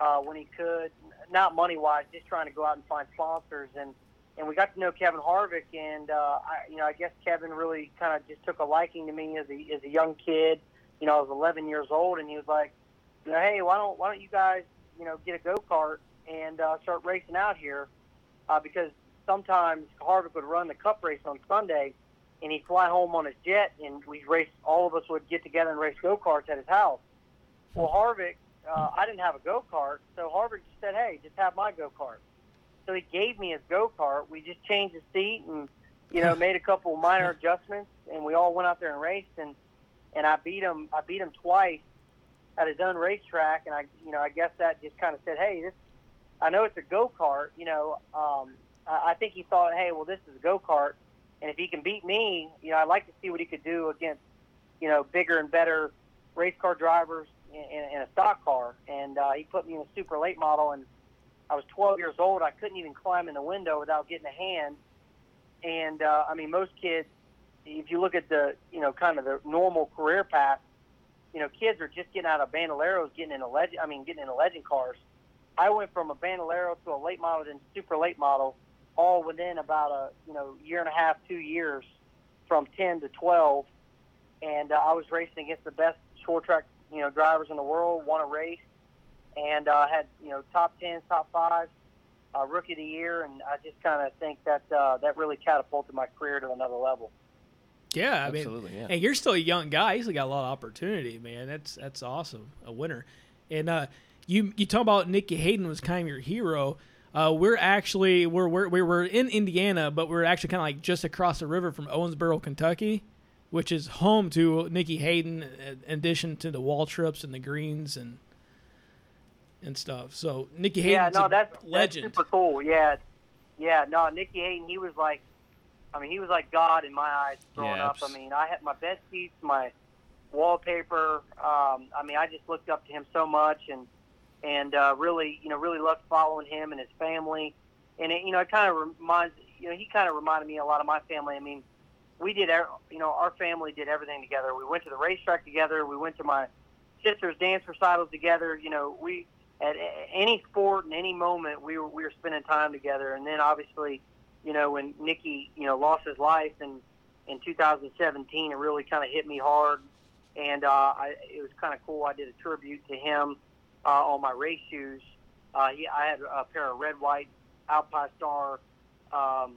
uh, when he could, not money wise, just trying to go out and find sponsors. And, and we got to know Kevin Harvick, and uh, I, you know, I guess Kevin really kind of just took a liking to me as a as a young kid. You know, I was 11 years old, and he was like, you know, hey, why don't why don't you guys, you know, get a go kart and uh, start racing out here? Uh, because sometimes Harvick would run the Cup race on Sunday, and he'd fly home on his jet, and we race. All of us would get together and race go karts at his house. Well, Harvick, uh, I didn't have a go kart, so Harvick just said, "Hey, just have my go kart." So he gave me his go kart. We just changed the seat and you know made a couple minor adjustments, and we all went out there and raced. And and I beat him. I beat him twice at his own racetrack, and I you know I guess that just kind of said, "Hey, this." I know it's a go kart. You know, um, I think he thought, "Hey, well, this is a go kart, and if he can beat me, you know, I'd like to see what he could do against you know bigger and better race car drivers in, in, in a stock car." And uh, he put me in a super late model, and I was 12 years old. I couldn't even climb in the window without getting a hand. And uh, I mean, most kids, if you look at the, you know, kind of the normal career path, you know, kids are just getting out of bandoleros, getting into legend. I mean, getting into legend cars. I went from a bandolero to a late model, then super late model, all within about a, you know, year and a half, two years, from 10 to 12. And uh, I was racing against the best short track, you know, drivers in the world. Won a race and uh, had you know top ten, top five, uh, rookie of the year, and I just kind of think that uh, that really catapulted my career to another level. Yeah, I mean, Absolutely, yeah. and you're still a young guy. You still got a lot of opportunity, man. That's that's awesome. A winner, and uh, you you talk about Nicky Hayden was kind of your hero. Uh, we're actually we're, we're we were in Indiana, but we're actually kind of like just across the river from Owensboro, Kentucky, which is home to Nicky Hayden, in addition to the Waltrips and the Greens and and stuff. So Nicky yeah, Hayden's no, a that's legend. That's super cool. Yeah, yeah. No, Nicky Hayden, he was like, I mean, he was like God in my eyes growing Yeah, up. I mean, I had my bed sheets, my wallpaper. Um, I mean, I just looked up to him so much, and and uh, really, you know, really loved following him and his family. And it, you know, it kind of reminds, you know, he kind of reminded me a lot of my family. I mean, we did, you know, our family did everything together. We went to the racetrack together. We went to my sister's dance recitals together. You know, we at any sport and any moment we were we were spending time together. And then obviously, you know, when Nicky, you know, lost his life in in 2017, it really kind of hit me hard, and uh, I, it was kind of cool. I did a tribute to him uh, on my race shoes. Uh, he, I had a pair of red, white Alpinestar, um,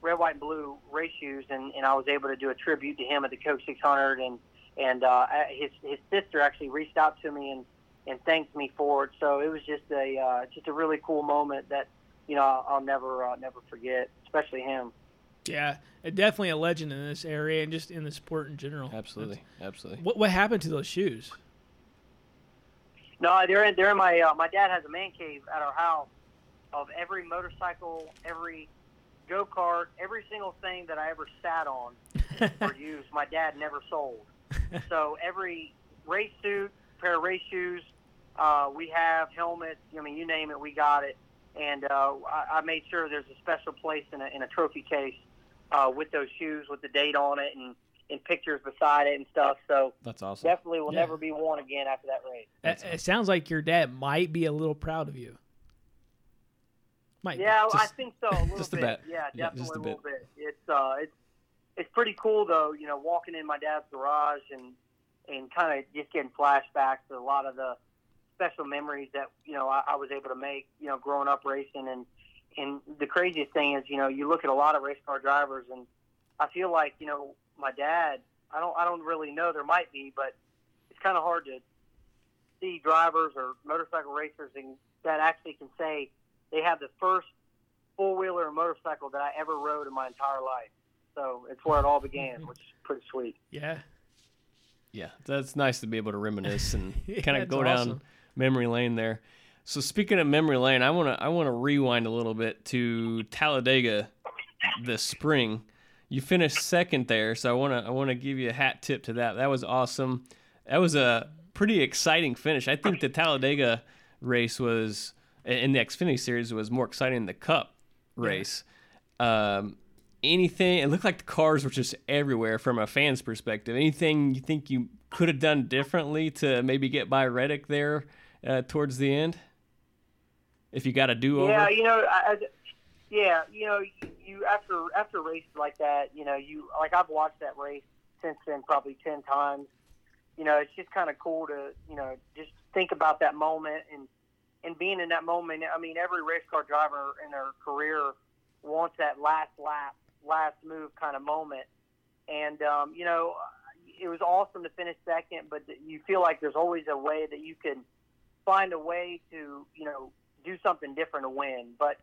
red, white, and blue race shoes, and, and I was able to do a tribute to him at the Coke 600. And and uh, his his sister actually reached out to me and and thanked me for it. So it was just a uh, just a really cool moment that you know I'll, I'll never uh, never forget, especially him. Yeah, definitely a legend in this area and just in the sport in general. Absolutely, absolutely. What what happened to those shoes? No, they're in they're in my uh, my dad has a man cave at our house of every motorcycle, every go kart, every single thing that I ever sat on or used. My dad never sold. so every race suit, pair of race shoes, uh, we have helmets. I mean, you name it, we got it. And uh, I, I made sure there's a special place in a, in a trophy case uh, with those shoes with the date on it and and pictures beside it and stuff. So that's awesome. Definitely will Yeah. never be worn again after that race. It, it sounds like your dad might be a little proud of you. Might. be. Yeah, I think so. A little just a bit. bit. Yeah, Yeah, definitely just a a little bit. It's uh, it's it's pretty cool though. You know, walking in my dad's garage and and kind of just getting flashbacks to a lot of the special memories that you know I, I was able to make. You know, growing up racing and and the craziest thing is you know you look at a lot of race car drivers and I feel like you know my dad. I don't I don't really know. There might be, but it's kind of hard to see drivers or motorcycle racers and that actually can say they have the first four wheeler motorcycle that I ever rode in my entire life. So it's where it all began, mm-hmm. which is pretty sweet. Yeah. Yeah, that's nice to be able to reminisce and Yeah, kind of it's go down memory lane there. So speaking of memory lane, I want to I want to rewind a little bit to Talladega this spring. You finished second there, so I want to I want to give you a hat tip to that. That was awesome. That was a pretty exciting finish. I think the Talladega race was in the Xfinity series was more exciting than the Cup race. Um, anything? It looked like the cars were just everywhere from a fan's perspective. Anything you think you could have done differently to maybe get by Reddick there uh, towards the end? If you got a do over, Yeah, you know, I, I, yeah, you know, you after after races like that, you know, you like I've watched that race since then probably ten times. You know, it's just kind of cool to you know just think about that moment and and being in that moment. I mean, every race car driver in their career wants that last lap, last move kind of moment. And um, you know, it was awesome to finish second, but you feel like there's always a way that you can find a way to you know do something different to win. But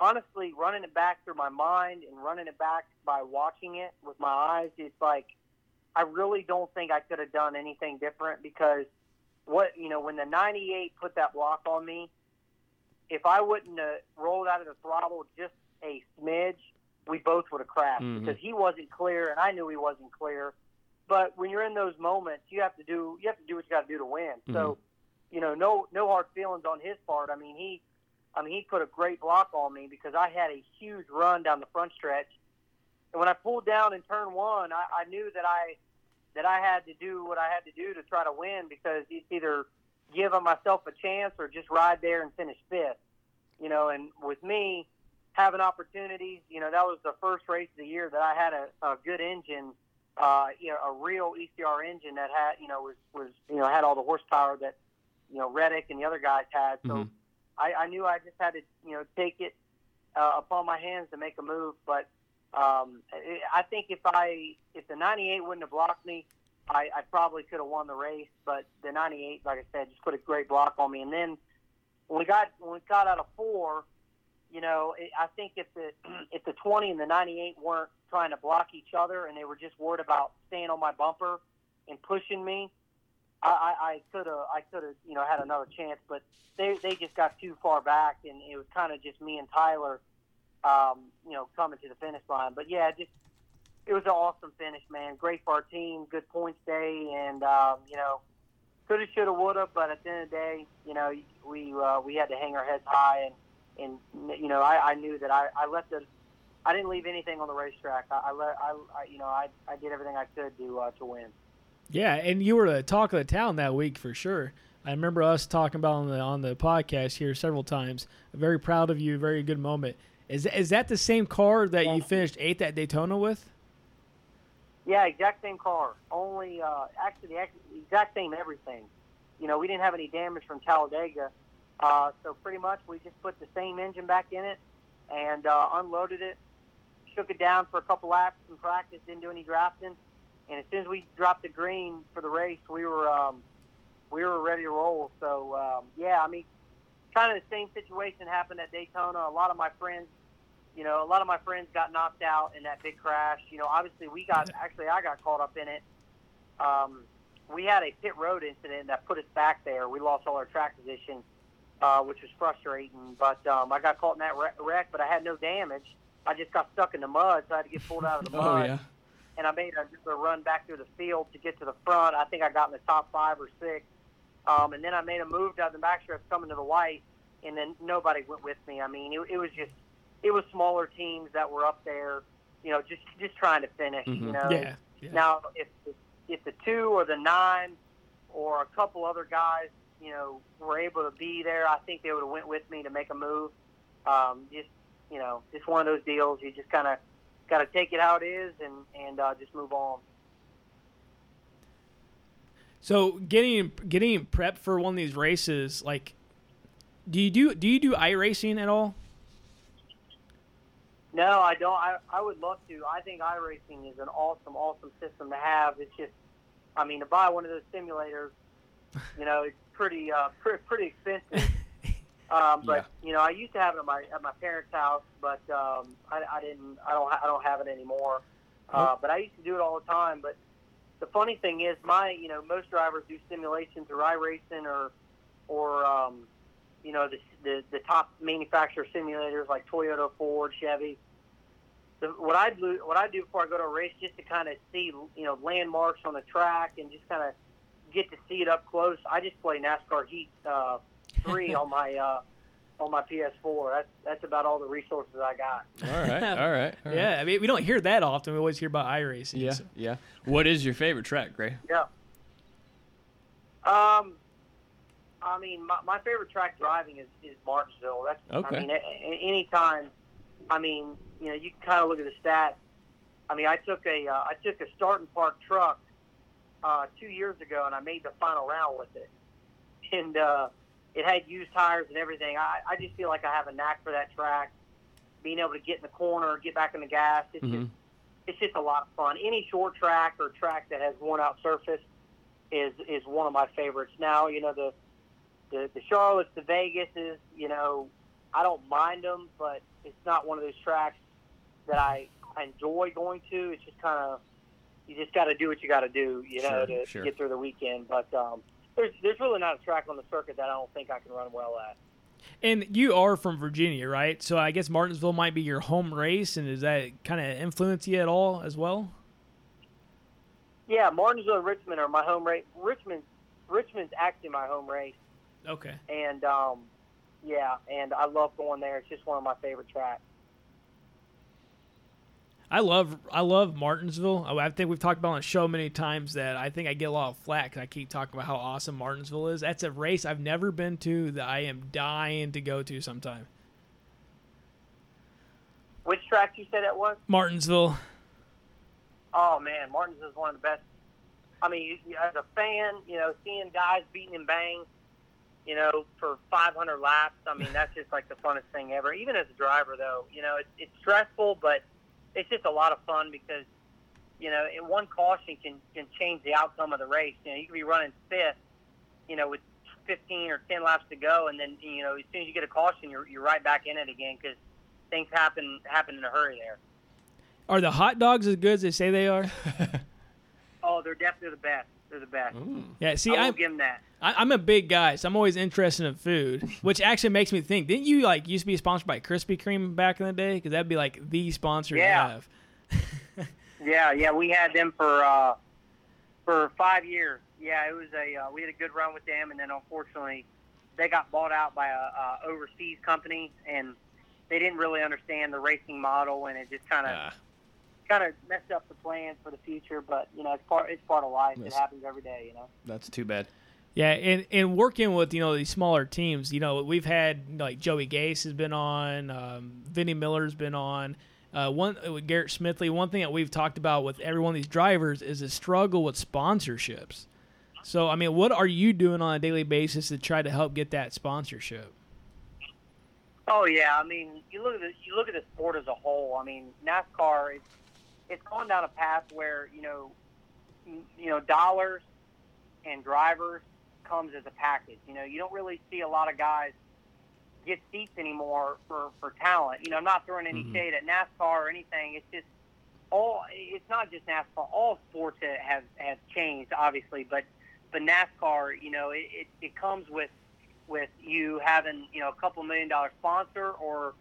honestly, running it back through my mind and running it back by watching it with my eyes, it's like I really don't think I could have done anything different because what you know when the 98 put that block on me, if I wouldn't have rolled out of the throttle just a smidge, we both would have crashed Mhm. because he wasn't clear and I knew he wasn't clear. But when you're in those moments, you have to do you have to do what you got to do to win. So, you know, no no hard feelings on his part. I mean, he I mean, he put a great block on me because I had a huge run down the front stretch. And when I pulled down in turn one, I, I knew that I that I had to do what I had to do to try to win because it's either give myself a chance or just ride there and finish fifth. You know, and with me having opportunities, you know, that was the first race of the year that I had a, a good engine, uh, you know, a real ECR engine that had, you know, was was you know had all the horsepower that you know Reddick and the other guys had. So. Mhm. I, I knew I just had to, you know, take it uh, upon my hands to make a move. But um, I think if I if the 98 wouldn't have blocked me, I, I probably could have won the race. But the 98, like I said, just put a great block on me. And then when we got when we got out of four, you know, it, I think if the if the 20 and the 98 weren't trying to block each other and they were just worried about staying on my bumper and pushing me, I, could have I could have you know had another chance, but they they just got too far back, and it was kind of just me and Tyler, um, you know, coming to the finish line. But yeah, just it was an awesome finish, man. Great for our team, good points day, and um, you know, coulda, shoulda, woulda, but at the end of the day, you know, we uh, we had to hang our heads high, and and you know, I, I knew that I, I left it. I didn't leave anything on the racetrack. I, I let I, I you know I, I did everything I could to uh, to win. Yeah, and you were the talk of the town that week for sure. I remember us talking about on the on the podcast here several times. Very proud of you, very good moment. Is is that the same car that you finished eighth at Daytona with? Yeah, exact same car. Only uh, actually the exact same everything. You know, we didn't have any damage from Talladega, uh, so pretty much we just put the same engine back in it and uh, unloaded it, shook it down for a couple laps in practice, didn't do any drafting, and as soon as we dropped the green for the race, we were um, we were ready to roll. So um, yeah, I mean, kind of the same situation happened at Daytona. A lot of my friends you know, a lot of my friends got knocked out in that big crash. You know, obviously we got actually I got caught up in it. Um, we had a pit road incident that put us back there. We lost all our track position, uh, which was frustrating. But um, I got caught in that wreck, but I had no damage. I just got stuck in the mud, so I had to get pulled out of the oh, mud. Oh yeah. And I made a, a run back through the field to get to the front. I think I got in the top five or six. Um, and then I made a move down the backstretch coming to the white, and then nobody went with me. I mean, it, it was just it was smaller teams that were up there, you know, just just trying to finish. Mhm. You know. Yeah. yeah. Now, if if the two or the nine or a couple other guys, you know, were able to be there, I think they would have went with me to make a move. Um, just you know, just one of those deals. You just kind of got to take it how it is and and uh, just move on. So getting getting prepped for one of these races, like, do you do do you do iRacing at all? No, I don't. I, I would love to. I think iRacing is an awesome, awesome system to have. It's just, I mean, to buy one of those simulators, you know, it's pretty, uh, pretty, pretty expensive. Um, but you know, I used to have it at my at my parents' house, but um, I, I didn't. I don't. I don't have it anymore. Uh, but I used to do it all the time. But the funny thing is, my you know, most drivers do simulations or iRacing or or um, you know the, the the top manufacturer simulators like Toyota, Ford, Chevy. The, what I do what I do before I go to a race just to kind of see you know landmarks on the track and just kind of get to see it up close. I just play NASCAR Heat uh, three on my uh, on my PS4. That's that's about all the resources I got. All right. All right. all right. Yeah, I mean, we don't hear that often. We always hear about iRacing. Yeah. so- Yeah. What is your favorite track, Gray? Yeah. Um, I mean, my, my favorite track driving is, is Martinsville. That's Okay. I mean, a, a, anytime. I mean, you know, you can kind of look at the stats. I mean, I took a uh, I took a start and park truck uh, two years ago, and I made the final round with it, and uh, it had used tires and everything. I, I just feel like I have a knack for that track. Being able to get in the corner, get back in the gas, it's Mhm. just it's just a lot of fun. Any short track or track that has worn out surface is is one of my favorites. Now, you know the the, the Charlottes, the Vegas is, you know, I don't mind them, but it's not one of those tracks that I, I enjoy going to. It's just kind of you just got to do what you got to do, you know, Sure, to sure. get through the weekend. But um, there's there's really not a track on the circuit that I don't think I can run well at. And you are from Virginia, right? So I guess Martinsville might be your home race, and does that kind of influence you at all as well? Yeah, Martinsville and Richmond are my home race. Richmond Richmond's actually my home race, Okay. and um, yeah, and I love going there. It's just one of my favorite tracks. I love I love Martinsville. I I think we've talked about on the show many times that I think I get a lot of flack 'cause I keep talking about how awesome Martinsville is. That's a race I've never been to that I am dying to go to sometime. Which track you said it was? Martinsville. Oh man, Martinsville is one of the best. I mean, as a fan, you know, seeing guys beating and bang, you know, for 500 laps. I mean, that's just like the funnest thing ever. Even as a driver, though, you know, it's, it's stressful, but it's just a lot of fun because, you know, in one caution can can change the outcome of the race. You know, you could be running fifth, you know, with 15 or 10 laps to go, and then you know, as soon as you get a caution, you're you're right back in it again because things happen happen in a hurry there. Are the hot dogs as good as they say they are? Oh, they're definitely the best. They're the best. Yeah. See, I will I'm give them that. I- I'm a big guy, so I'm always interested in food, which actually makes me think. Didn't you like used to be sponsored by Krispy Kreme back in the day? Because that'd be like the sponsor Yeah. to have. Yeah, yeah, we had them for uh, for five years. Yeah, it was a uh, we had a good run with them, and then unfortunately, they got bought out by a, a overseas company, and they didn't really understand the racing model, and it just kind of Ah, kind of messed up the plans for the future. But you know, it's part it's part of life. It happens every day. You know. that's too bad. Yeah, and, and working with you know these smaller teams, you know we've had like Joey Gase has been on, um, Miller's been on, uh, one uh, with Garrett Smithley. One thing that we've talked about with every one of these drivers is a struggle with sponsorships. So I mean, what are you doing on a daily basis to try to help get that sponsorship? Oh yeah, I mean, you look at the you look at the sport as a whole. I mean, NASCAR it's it's gone down a path where you know, you know, dollars and drivers comes as a package. You know, you don't really see a lot of guys get seats anymore for, for talent. You know, I'm not throwing any mm-hmm. shade at NASCAR or anything. It's just all. It's not just NASCAR. All sports have have changed, obviously, but but NASCAR, you know, it, it, it comes with with you having you know a couple million dollar sponsor or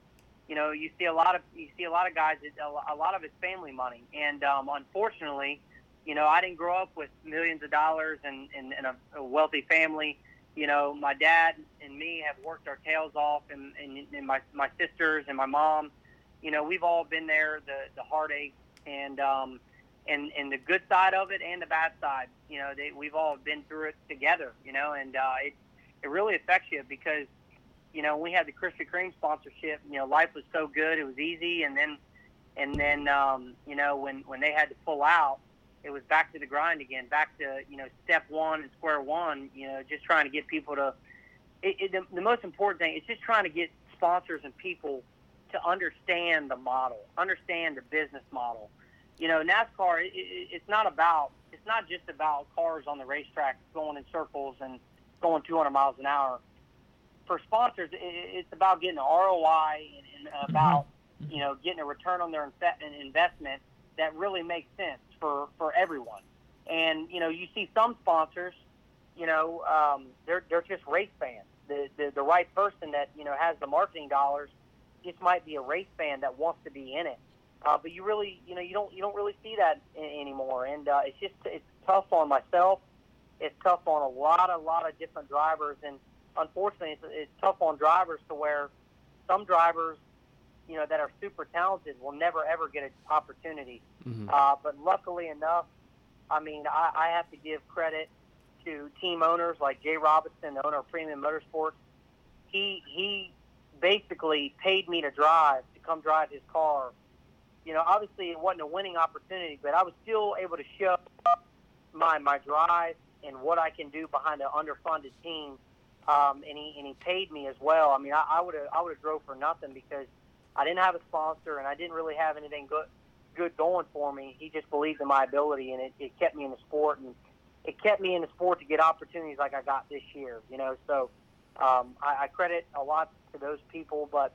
you know you see a lot of you see a lot of guys a lot of it's family money and um, unfortunately you know, I didn't grow up with millions of dollars and, and, and a, a wealthy family. You know, my dad and me have worked our tails off, and, and, and my, my sisters and my mom. You know, we've all been there, the, the heartache and, um, and, and the good side of it and the bad side. You know, they, we've all been through it together, you know, and uh, it, it really affects you because, you know, we had the Krispy Kreme sponsorship, you know, life was so good, it was easy. And then, and then, um, you know, when, when they had to pull out, it was back to the grind again, back to you know step one and square one. You know, just trying to get people to. It, it, the, the most important thing is just trying to get sponsors and people to understand the model, understand the business model. You know, NASCAR. It, it, it's not about. It's not just about cars on the racetrack going in circles and going 200 miles an hour. For sponsors, it, it's about getting an ROI and, and about mm-hmm. you know getting a return on their investment that really makes sense for for everyone. And you know, you see some sponsors, you know, um, they're they're just race fans. The, the the right person that you know has the marketing dollars just might be a race fan that wants to be in it. Uh, but you really, you know, you don't you don't really see that anymore, and uh, it's just it's tough on myself. It's tough on a lot a lot of different drivers, and unfortunately, it's, it's tough on drivers to where some drivers you know, that are super talented will never ever get an opportunity. Mm-hmm. Uh, but luckily enough, I mean, I, I have to give credit to team owners like Jay Robinson, the owner of Premium Motorsports. He he basically paid me to drive to come drive his car. You know, obviously it wasn't a winning opportunity, but I was still able to show my my drive and what I can do behind an underfunded team. Um, and he and he paid me as well. I mean, I would have I would have drove for nothing because I didn't have a sponsor, and I didn't really have anything good good going for me. He just believed in my ability, and it, it kept me in the sport, and it kept me in the sport to get opportunities like I got this year. You know, so um, I, I credit a lot to those people, but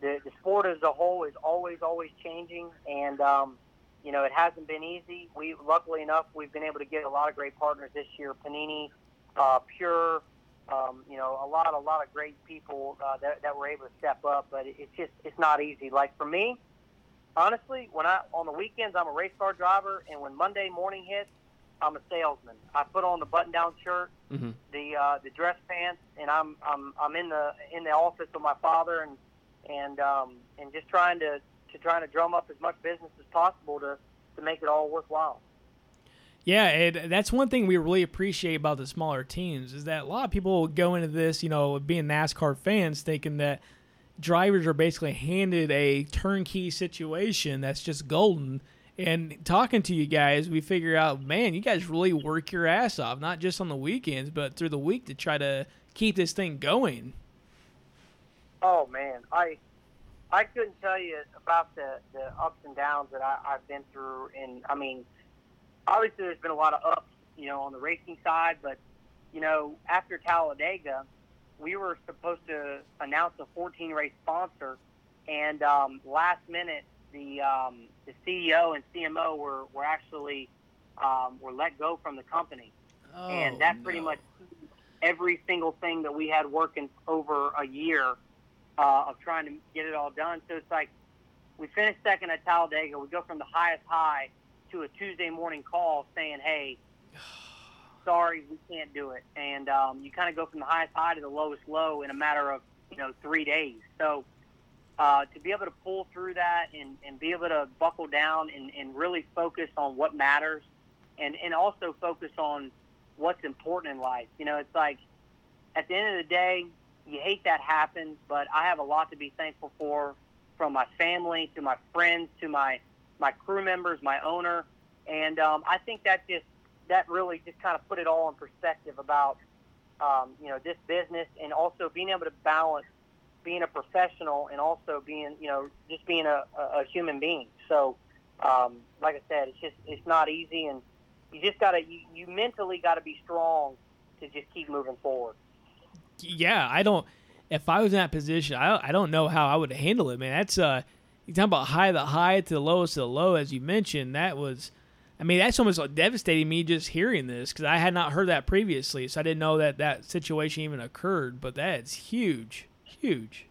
the, the sport as a whole is always always changing, and um, you know it hasn't been easy. We luckily enough we've been able to get a lot of great partners this year. Panini, uh, Pure um, you know, a lot, a lot of great people uh, that, that were able to step up, but it's just, it's not easy. Like for me, honestly, when I on the weekends I'm a race car driver, and when Monday morning hits, I'm a salesman. I put on the button-down shirt, mm-hmm. the uh, the dress pants, and I'm I'm I'm in the in the office with my father, and and um, and just trying to to trying to drum up as much business as possible to to make it all worthwhile. Yeah, and that's one thing we really appreciate about the smaller teams is that a lot of people go into this, you know, being NASCAR fans, thinking that drivers are basically handed a turnkey situation that's just golden. And talking to you guys, we figure out, man, you guys really work your ass off, not just on the weekends, but through the week to try to keep this thing going. Oh man, I I couldn't tell you about the the ups and downs that I, I've been through, and I mean obviously there's been a lot of ups, you know, on the racing side, but you know, after Talladega, we were supposed to announce a 14 race sponsor, and um, last minute the um, the CEO and CMO were were actually um, were let go from the company, oh, and that pretty much every single thing that we had working over a year uh, of trying to get it all done. So it's like we finished second at Talladega. We go from the highest high to a Tuesday morning call saying, "Hey, sorry, we can't do it," and um, you kind of go from the highest high to the lowest low in a matter of you know three days. So uh, to be able to pull through that and, and be able to buckle down and, and really focus on what matters, and and also focus on what's important in life. You know, it's like at the end of the day, you hate that happens, but I have a lot to be thankful for from my family to my friends to my my crew members, my owner, and um, I think that just that really just kind of put it all in perspective about um, you know this business and also being able to balance being a professional and also being you know just being a, a, human being. So um, like I said, it's just it's not easy, and you just gotta you, you mentally got to be strong to just keep moving forward. Yeah, I don't. If I was in that position, I I don't know how I would handle it, man. That's uh, you talking about high the high to the lowest the low, as you mentioned. That was, I mean, that's almost devastating me just hearing this because I had not heard that previously, so I didn't know that that situation even occurred. But that's huge, huge.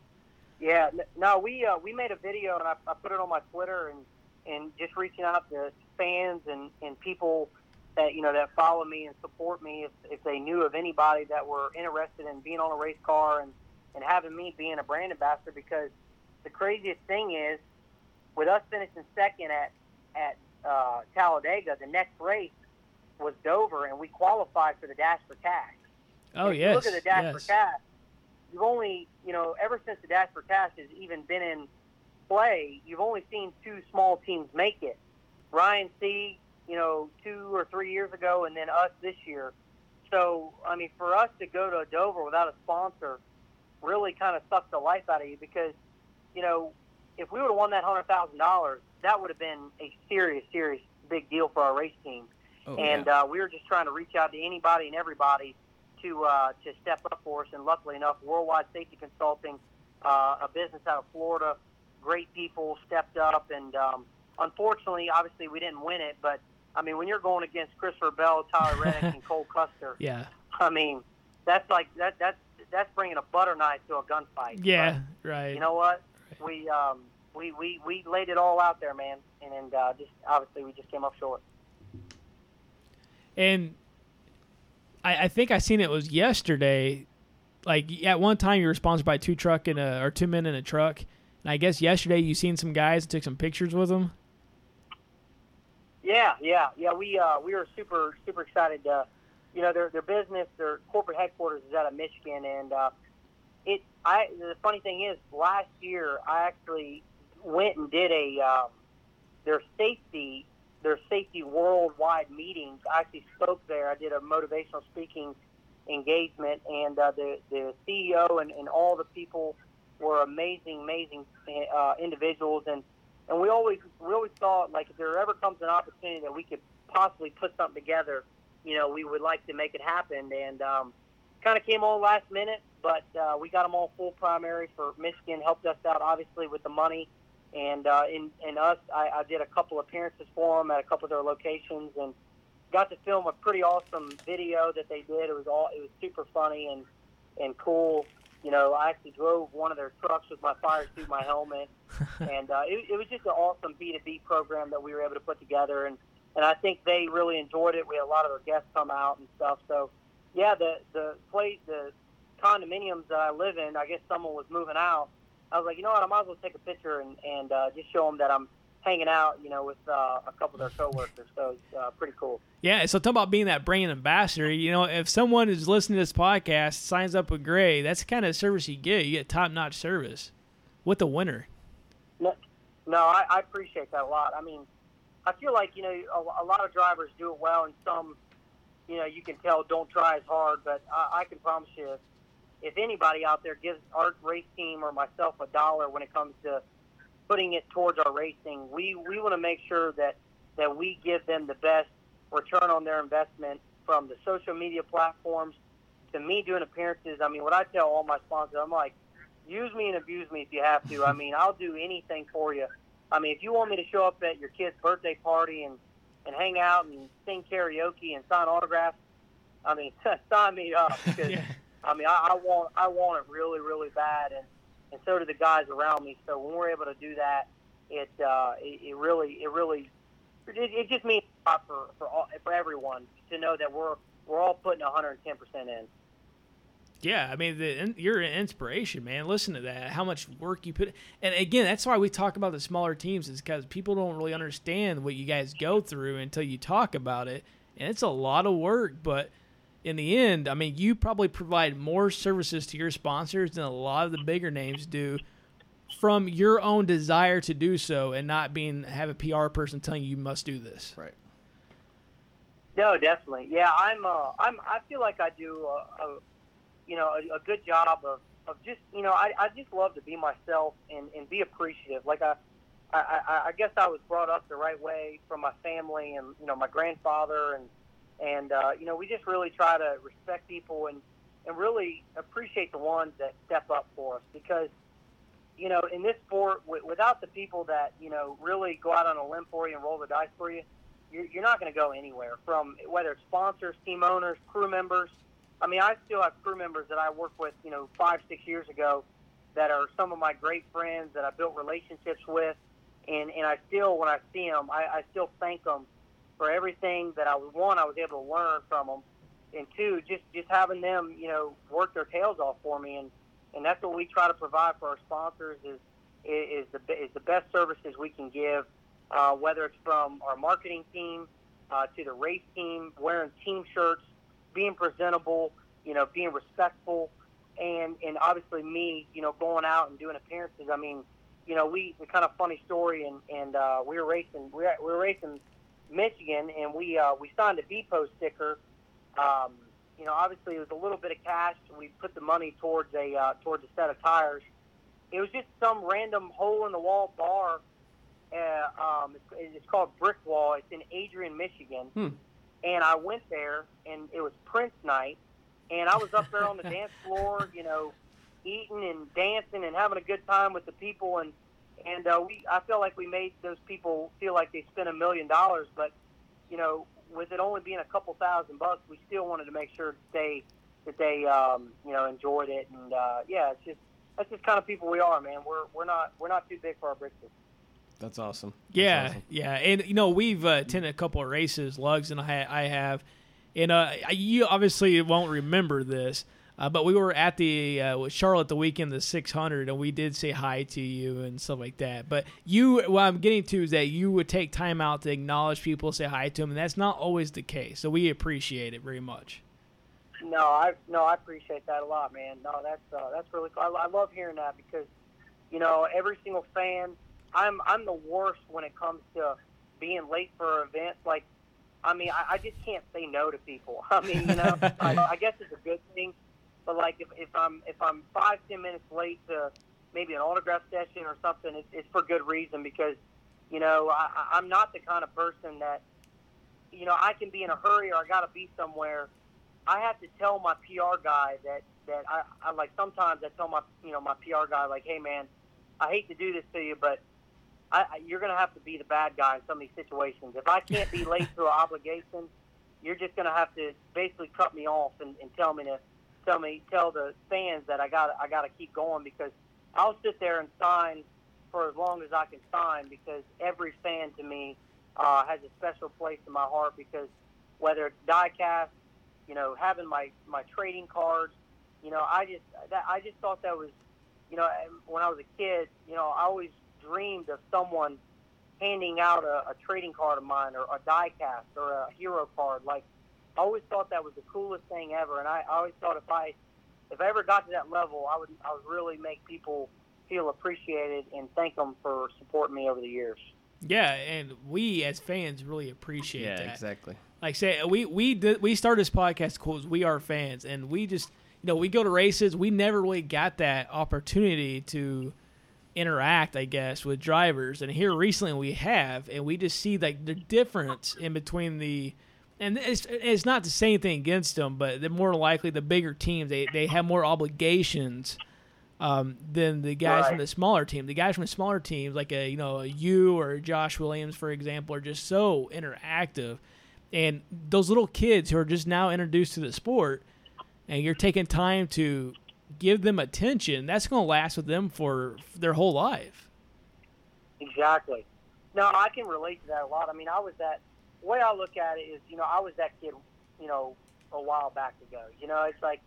Yeah, no, we uh, we made a video and I, I put it on my Twitter and and just reaching out to fans and, and people that you know that follow me and support me if, if they knew of anybody that were interested in being on a race car and, and having me being a brand ambassador because the craziest thing is with us finishing second at at uh, Talladega, the next race was Dover and we qualified for the Dash for Cash. Oh if yes. You look at the Dash yes. for Cash. You've only you know ever since the Dash for Cash has even been in play, you've only seen two small teams make it. Ryan Sieg, you know, two or three years ago, and then us this year. So, I mean, for us to go to Dover without a sponsor really kind of sucks the life out of you because, you know, if we would have won that hundred thousand dollars, that would have been a serious, serious big deal for our race team. Oh, and yeah. uh, we were just trying to reach out to anybody and everybody to uh, to step up for us. And luckily enough, Worldwide Safety Consulting, uh, a business out of Florida, great people stepped up. And um, unfortunately, obviously, we didn't win it. But I mean, when you're going against Christopher Bell, Tyler Reddick, and Cole Custer, Yeah. I mean, that's like that that's that's bringing a butter knife to a gunfight. Yeah. Right. you know what? We um we, we, we laid it all out there, man, and, and uh, just obviously we just came up short. And I, I think I seen it was yesterday. Like at one time, you were sponsored by two truck and a or two men in a truck. And I guess yesterday you seen some guys and took some pictures with them. Yeah, yeah, yeah. We uh, we were super super excited. Uh, you know, their their business, their corporate headquarters is out of Michigan, and uh, it. I the funny thing is, last year I actually went and did a um, their safety their safety worldwide meetings. I actually spoke there. I did a motivational speaking engagement, and uh, the the CEO and, and all the people were amazing, amazing uh, individuals, and and we always we always thought like if there ever comes an opportunity that we could possibly put something together, you know, we would like to make it happen, and um, kind of came on last minute, but uh, we got them all full primary for Michigan, helped us out obviously with the money, and uh, in in us, I, I did a couple appearances for them at a couple of their locations, and got to film a pretty awesome video that they did. It was all it was super funny and and cool. You know, I actually drove one of their trucks with my fire suit, my helmet, and uh, it, it was just an awesome B2B program that we were able to put together. And, and I think they really enjoyed it. We had a lot of their guests come out and stuff. So, yeah, the the place, the condominiums that I live in, I guess someone was moving out. I was like, you know what, I might as well take a picture and, and uh, just show them that I'm hanging out, you know, with uh, a couple of their coworkers. So it's uh, pretty cool. Yeah, so talk about being that brand ambassador. You know, if someone is listening to this podcast, signs up with Gray, that's the kind of service you get. You get top notch service with the winner. No, no I, I appreciate that a lot. I mean, I feel like you know a, a lot of drivers do it well, and some, you know, you can tell don't try as hard. But I, I can promise you, if anybody out there gives our race team or myself a dollar when it comes to putting it towards our racing, we we want to make sure that that we give them the best return on their investment from the social media platforms to me doing appearances. I mean, what I tell all my sponsors, I'm like, use me and abuse me if you have to. I mean, I'll do anything for you. I mean, if you want me to show up at your kid's birthday party and and hang out and sing karaoke and sign autographs, I mean, sign me up because Yeah. I mean, I, I want I want it really really bad, and and so do the guys around me. So when we're able to do that, it uh, it, it really it really it, it just means a lot for for all, for everyone to know that we're we're all putting 110 percent in. Yeah, I mean, the, you're an inspiration, man. Listen to that. How much work you put. And again, that's why we talk about the smaller teams, is because people don't really understand what you guys go through until you talk about it. And it's a lot of work, but in the end, I mean, you probably provide more services to your sponsors than a lot of the bigger names do from your own desire to do so and not being have a PR person telling you you must do this. Right. No, definitely. Yeah, I'm. Uh, I'm. I feel like I do a, a you know, a, a good job of, of just, you know, I, I just love to be myself and, and be appreciative. Like I, I, I guess I was brought up the right way from my family and you know my grandfather and and uh, you know we just really try to respect people and and really appreciate the ones that step up for us because you know in this sport w- without the people that you know really go out on a limb for you and roll the dice for you you're, you're not going to go anywhere from whether it's sponsors team owners crew members I mean I still have crew members that I worked with you know five six years ago that are some of my great friends that I built relationships with. And and I still when I see them, I, I still thank them for everything that I was one I was able to learn from them, and two just just having them you know work their tails off for me, and and that's what we try to provide for our sponsors is is the is the best services we can give, uh, whether it's from our marketing team uh, to the race team, wearing team shirts, being presentable, you know, being respectful, and and obviously me, you know, going out and doing appearances. I mean you know, we the kind of funny story, and and uh, we were racing, we were, we were racing Michigan, and we uh, we signed a depot sticker. Um, you know, obviously it was a little bit of cash. We put the money towards a uh, towards a set of tires. It was just some random hole in the wall bar. Uh, um, it's, it's called Brick Wall. It's in Adrian, Michigan. Hmm. And I went there, and it was Prince night, and I was up there on the dance floor, you know, eating and dancing and having a good time with the people and and uh, we I feel like we made those people feel like they spent a million dollars, but you know, with it only being a couple thousand bucks, we still wanted to make sure that they that they um, you know enjoyed it and uh, yeah, it's just that's just kind of people we are, man. We're we're not we're not too big for our britches. That's awesome. That's Yeah, awesome. yeah, and you know we've uh, attended a couple of races, Lugs and I, I have, and uh, you obviously won't remember this, uh, but we were at the uh, with Charlotte the weekend the 600, and we did say hi to you and stuff like that. But you, what I'm getting to is that you would take time out to acknowledge people, say hi to them, and that's not always the case. So we appreciate it very much. No, I no, I appreciate that a lot, man. No, that's uh, that's really cool. I, I love hearing that because you know every single fan. I'm I'm the worst when it comes to being late for events. Like, I mean, I, I just can't say no to people. I mean, you know, I, I guess it's a good thing. But like, if, if I'm if I'm five ten minutes late to maybe an autograph session or something, it's, it's for good reason because you know I, I'm not the kind of person that you know I can be in a hurry or I got to be somewhere. I have to tell my PR guy that that I, I like sometimes I tell my you know my PR guy like, hey man, I hate to do this to you, but I, you're gonna have to be the bad guy in some of these situations. If I can't be late to an obligation, you're just gonna have to basically cut me off and, and tell me to tell me tell the fans that I got I got to keep going because I'll sit there and sign for as long as I can sign because every fan to me uh, has a special place in my heart because whether it's diecast, you know, having my my trading cards, you know, I just that I just thought that was, you know, when I was a kid, you know, I always dreamed of someone handing out a, a trading card of mine or a diecast or a hero card. Like, I always thought that was the coolest thing ever, and I, I always thought if I if I ever got to that level, I would I would really make people feel appreciated and thank them for supporting me over the years. Yeah, and we as fans really appreciate Yeah, that. exactly. like say we we did, we started this podcast because we are fans and we just you know we go to races we never really got that opportunity to interact i guess with drivers. And here recently we have and we just see like the difference in between the and it's, it's not to say anything against them but they're more likely the bigger teams they, they have more obligations um, than the guys from the smaller team. The guys from the smaller teams, like a you know a you or Josh Williams, for example, are just so interactive, and those little kids who are just now introduced to the sport, and you're taking time to give them attention. That's going to last with them for their whole life. Exactly. No, I can relate to that a lot. I mean, I was that. The way I look at it is, you know, I was that kid, you know, a while back ago. You know, it's like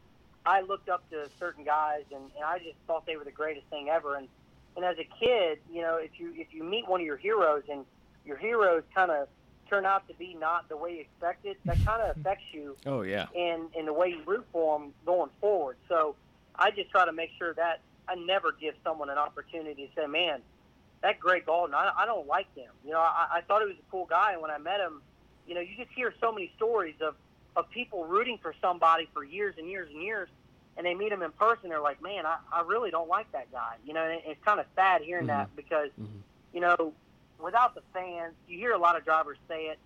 I looked up to certain guys, and, and I just thought they were the greatest thing ever. And and as a kid, you know, if you if you meet one of your heroes and your heroes kind of turn out to be not the way you expected, that kind of affects you Oh yeah. And and the way you root for them going forward. So I just try to make sure that I never give someone an opportunity to say, "Man, that Gray Gaulding, I, I don't like him." You know, I, I thought he was a cool guy, and when I met him, you know, you just hear so many stories of of people rooting for somebody for years and years and years, and they meet him in person, they're like, "Man, I, I really don't like that guy." You know, and it's kind of sad hearing that because, Mhm. you know, without the fans, you hear a lot of drivers say it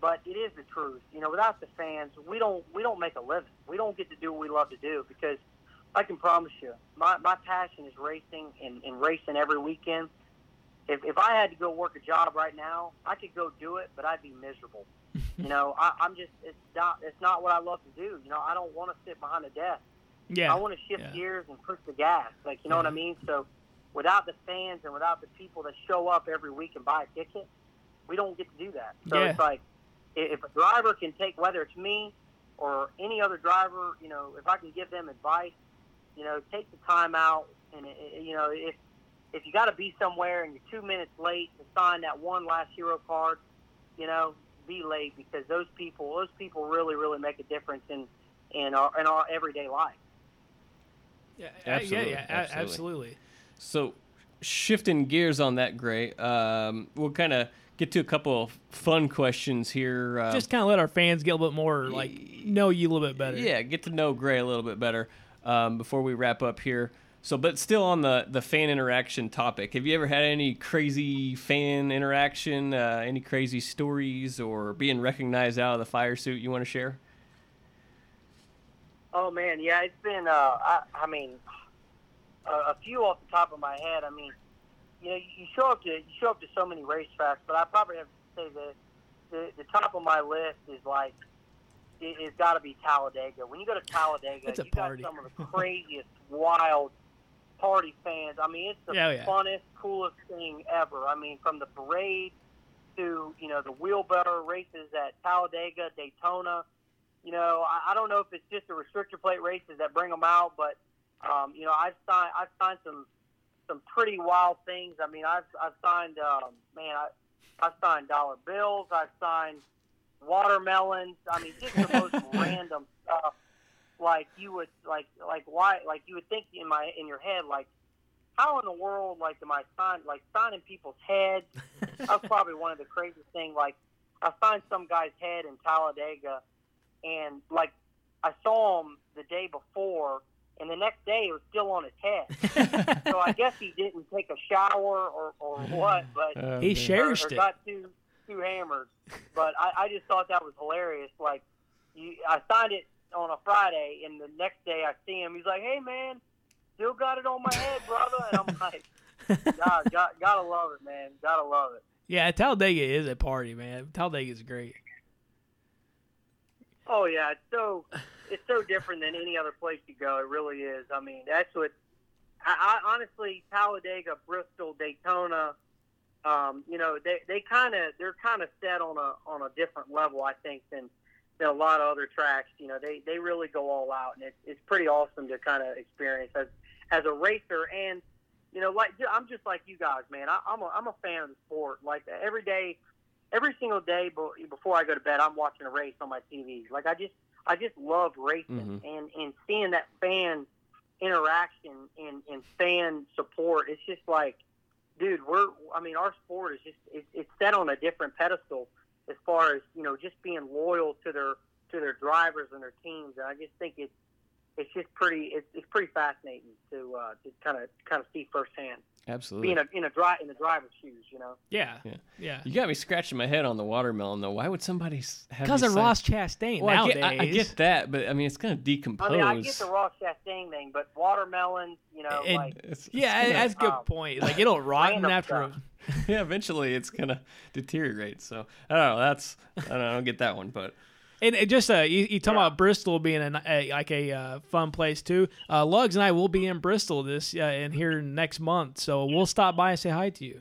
but it is the truth. You know, without the fans, we don't we don't make a living. We don't get to do what we love to do because I can promise you, my, my passion is racing and, and racing every weekend. If, if I had to go work a job right now, I could go do it, but I'd be miserable. you know, I, I'm just it's not it's not what I love to do. You know, I don't want to sit behind a desk. Yeah. I want to shift yeah. gears and push the gas. Like you know what I mean? So without the fans and without the people that show up every week and buy a ticket, we don't get to do that. So Yeah. it's like if a driver can take whether it's me or any other driver, you know, if I can give them advice, you know, take the time out and it- it- you know if if you got to be somewhere and you're two minutes late to sign that one last hero card, you know, be late because those people those people really really make a difference in in our in our everyday life. Yeah, Absolutely, yeah, yeah, absolutely. absolutely. So, shifting gears on that, Gray, um, we'll kind of get to a couple of fun questions here. Uh, Just kind of let our fans get a little bit more like know you a little bit better. yeah, get to know Gray a little bit better um, before we wrap up here. So, but still on the the fan interaction topic, have you ever had any crazy fan interaction, uh, any crazy stories, or being recognized out of the fire suit you want to share? Oh man, yeah, it's been. Uh, I, I mean, a, a few off the top of my head. I mean, you know, you show up to you show up to so many racetracks, but I probably have to say that the the top of my list is like it, it's got to be Talladega. When you go to Talladega, It's a you party. got some of the craziest, wild party fans. I mean, it's the Yeah, yeah. funnest, coolest thing ever. I mean, from the parade to you know the wheelbarrow races at Talladega, Daytona. You know, I, I don't know if it's just the restrictor plate races that bring them out, but um, you know, I've signed I've signed some some pretty wild things. I mean, I've I've signed um, man, I I've signed dollar bills. I've signed watermelons. I mean, just the most random stuff. Like you would like like why like you would think in my in your head like how in the world like am I sign like signing people's heads? That's probably one of the craziest things. Like I signed some guy's head in Talladega, and like I saw him the day before, and the next day it was still on his head. so I guess he didn't take a shower or, or what, but Oh, He man. shares- or, or Cherished it. got too too hammered. But I, I just thought that was hilarious. Like you, I signed it on a Friday, and the next day I see him. He's like, "Hey man, still got it on my head, brother," and I'm like, "God, got, gotta love it, man. Gotta love it." Yeah, Talladega is a party, man. Talladega is great. Oh yeah, it's so it's so different than any other place you go. It really is. I mean, that's what. I, I honestly, Talladega, Bristol, Daytona, um, you know, they they kind of they're kind of set on a on a different level, I think, than than a lot of other tracks. You know, they they really go all out, and it's it's pretty awesome to kind of experience as as a racer and. You know, like I'm just like you guys, man. I, I'm a I'm a fan of the sport. Like every day, every single day be- before I go to bed, I'm watching a race on my TV. Like I just, I just love racing Mhm. and and seeing that fan interaction and and fan support. It's just like, dude, we're. I mean, our sport is just it's, it's set on a different pedestal as far as you know, just being loyal to their to their drivers and their teams. And I just think it's it's just pretty it's, it's pretty fascinating to uh, to kind of kind of see firsthand Absolutely. being a, in a dri- in the driver's shoes. You know. Yeah, Yeah. yeah. you got me scratching my head on the watermelon though. Why would somebody have Because you of sign- Ross Chastain Well, I nowadays. get, I, I get that, but I mean, it's gonna decompose. I mean, I get the Ross Chastain thing, but watermelons, you know, And- like It's- it's yeah, gonna- that's a good um, point. Like it'll rot random after. stuff. A, yeah, eventually it's gonna deteriorate. So I don't know. That's I don't, know, I don't get that one, but and it just uh, you, you talk Yeah. about Bristol being a, a like a uh, fun place too. Uh, Lugs and I will be in Bristol this uh, and here next month, so we'll stop by and say hi to you.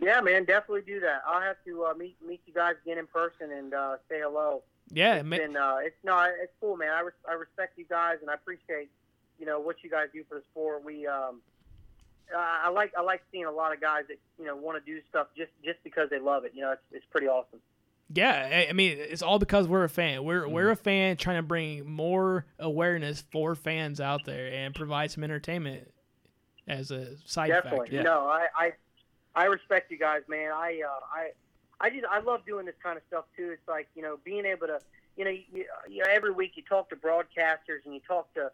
yeah, man, definitely do that. I'll have to uh, meet meet you guys again in person and uh, say hello. Yeah, It's ma- been uh, it's no, it's cool, man. I, res- I respect you guys and I appreciate you know what you guys do for the sport. We um, uh, I like I like seeing a lot of guys that you know want to do stuff just just because they love it. You know, it's it's pretty awesome. Yeah, I- I mean, it's all because we're a fan. We're Mm-hmm. we're a fan trying to bring more awareness for fans out there and provide some entertainment as a side Definitely. factor. No, I, I I respect you guys, man. I uh, I I just I love doing this kind of stuff too. It's like you know being able to you know you, you know every week you talk to broadcasters and you talk to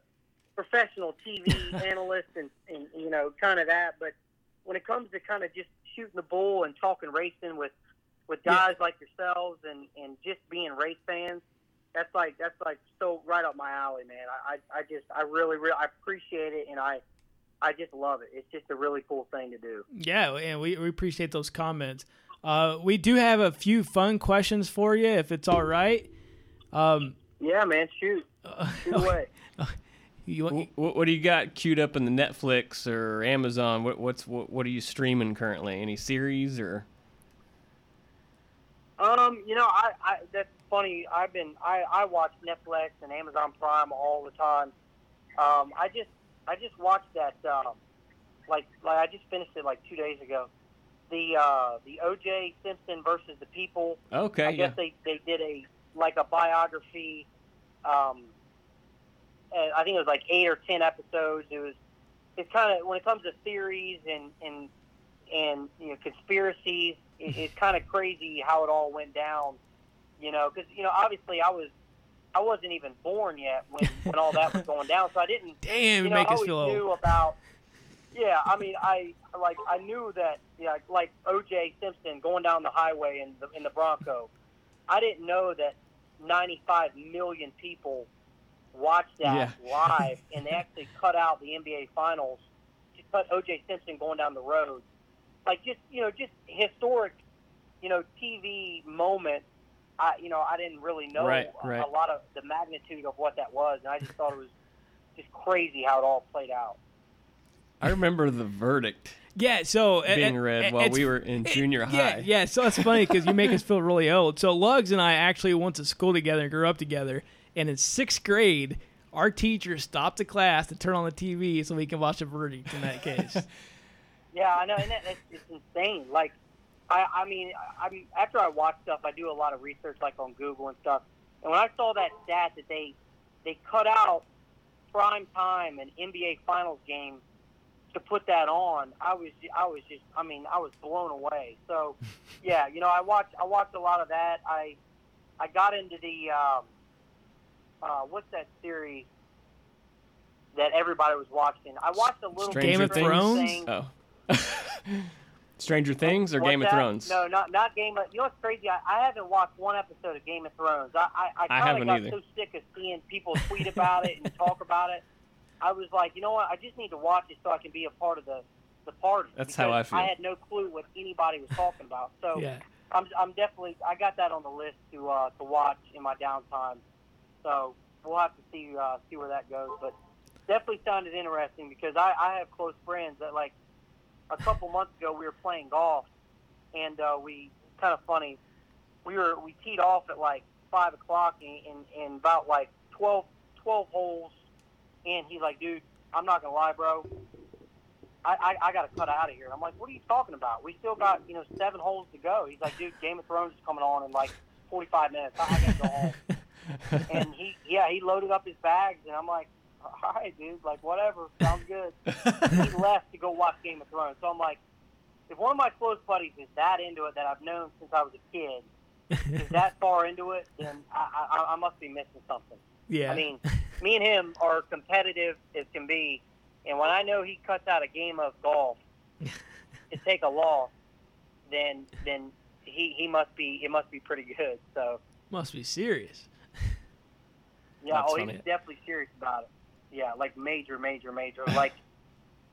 professional TV analysts and, and you know kind of that. But when it comes to kind of just shooting the bull and talking racing with with Yeah. guys like yourselves and and just being race fans. That's like that's like so right up my alley, man. I, I, I just I really really I appreciate it and I I just love it. It's just a really cool thing to do. Yeah, and we, we appreciate those comments. Uh, we do have a few fun questions for you, if it's all right. Um, Yeah, man, shoot, shoot away. you, What, what do you got queued up in the Netflix or Amazon? What, what's what, what are you streaming currently? Any series or? Um, you know, I, I that's funny. I've been I, I watch Netflix and Amazon Prime all the time. Um, I just I just watched that um, like like I just finished it like two days ago. The uh, the O.J. Simpson versus the People. Okay, I yeah. guess they, they did a like a biography. Um, and I think it was like eight or ten episodes. It was it's kind of when it comes to theories and and and you know conspiracies, it, it's kind of crazy how it all went down. You know, because you know obviously I was I wasn't even born yet when when all that was going down, so I didn't damn, you know, make I us always feel old. knew about. Yeah, I mean, I like I knew that. Yeah, like O.J. Simpson going down the highway in the in the Bronco. I didn't know that 95 million people watched that live, and they actually cut out the NBA Finals to cut O.J. Simpson going down the road. Like just you know, just historic, you know, TV moment. I you know I didn't really know Right, a- right. a lot of the magnitude of what that was, and I just thought it was just crazy how it all played out. I remember the verdict Yeah, so being uh, read uh, while we were in junior Yeah, high. yeah. So that's funny because you make us feel really old. So Lugs and I actually went to school together and grew up together. And in sixth grade, our teacher stopped the class to turn on the TV so we can watch the verdict in that case. Yeah, I know, and that, it's, it's insane. Like, I, I mean, I, I'm after I watch stuff, I do a lot of research, like on Google and stuff. And when I saw that stat that they they cut out prime time and NBA Finals game to put that on, I was I was just I mean I was blown away. So, yeah, you know, I watched I watched a lot of that. I I got into the um, uh, what's that series that everybody was watching? I watched a little Stranger Game of bit of Thrones? thing. Oh. Stranger Things or What's Game of? Thrones? No, not not Game of. You know what's crazy? I, I haven't watched one episode of Game of Thrones. I I, I I kind haven't of got either. so sick of seeing people tweet about it and talk about it. I was like, you know what? I just need to watch it so I can be a part of the the party. That's how I because feel. I had no clue what anybody was talking about. So yeah. I'm I'm definitely I got that on the list to uh, to watch in my downtime. So we'll have to see uh, see where that goes. But definitely sounded interesting because I, I have close friends that like a couple months ago we were playing golf and uh, we kind of funny we were we teed off at like five o'clock and, and about like 12, 12 holes and he's like dude I'm not gonna lie bro I, I, I got to cut out of here. And I'm like, what are you talking about? We still got, you know, seven holes to go. He's like, dude, Game of Thrones is coming on in like 45 minutes. I, I got to go home. and he, yeah, he loaded up his bags. And I'm like, all right, dude, like, whatever. Sounds good. he left to go watch Game of Thrones. So I'm like, if one of my close buddies is that into it that I've known since I was a kid, is that far into it, then I, I, I must be missing something. Yeah. I mean, me and him are competitive as can be, and when I know he cuts out a game of golf to take a loss, then then he, he must be it must be pretty good. So must be serious. yeah, That's oh, funny. he's definitely serious about it. Yeah, like major, major, major. Like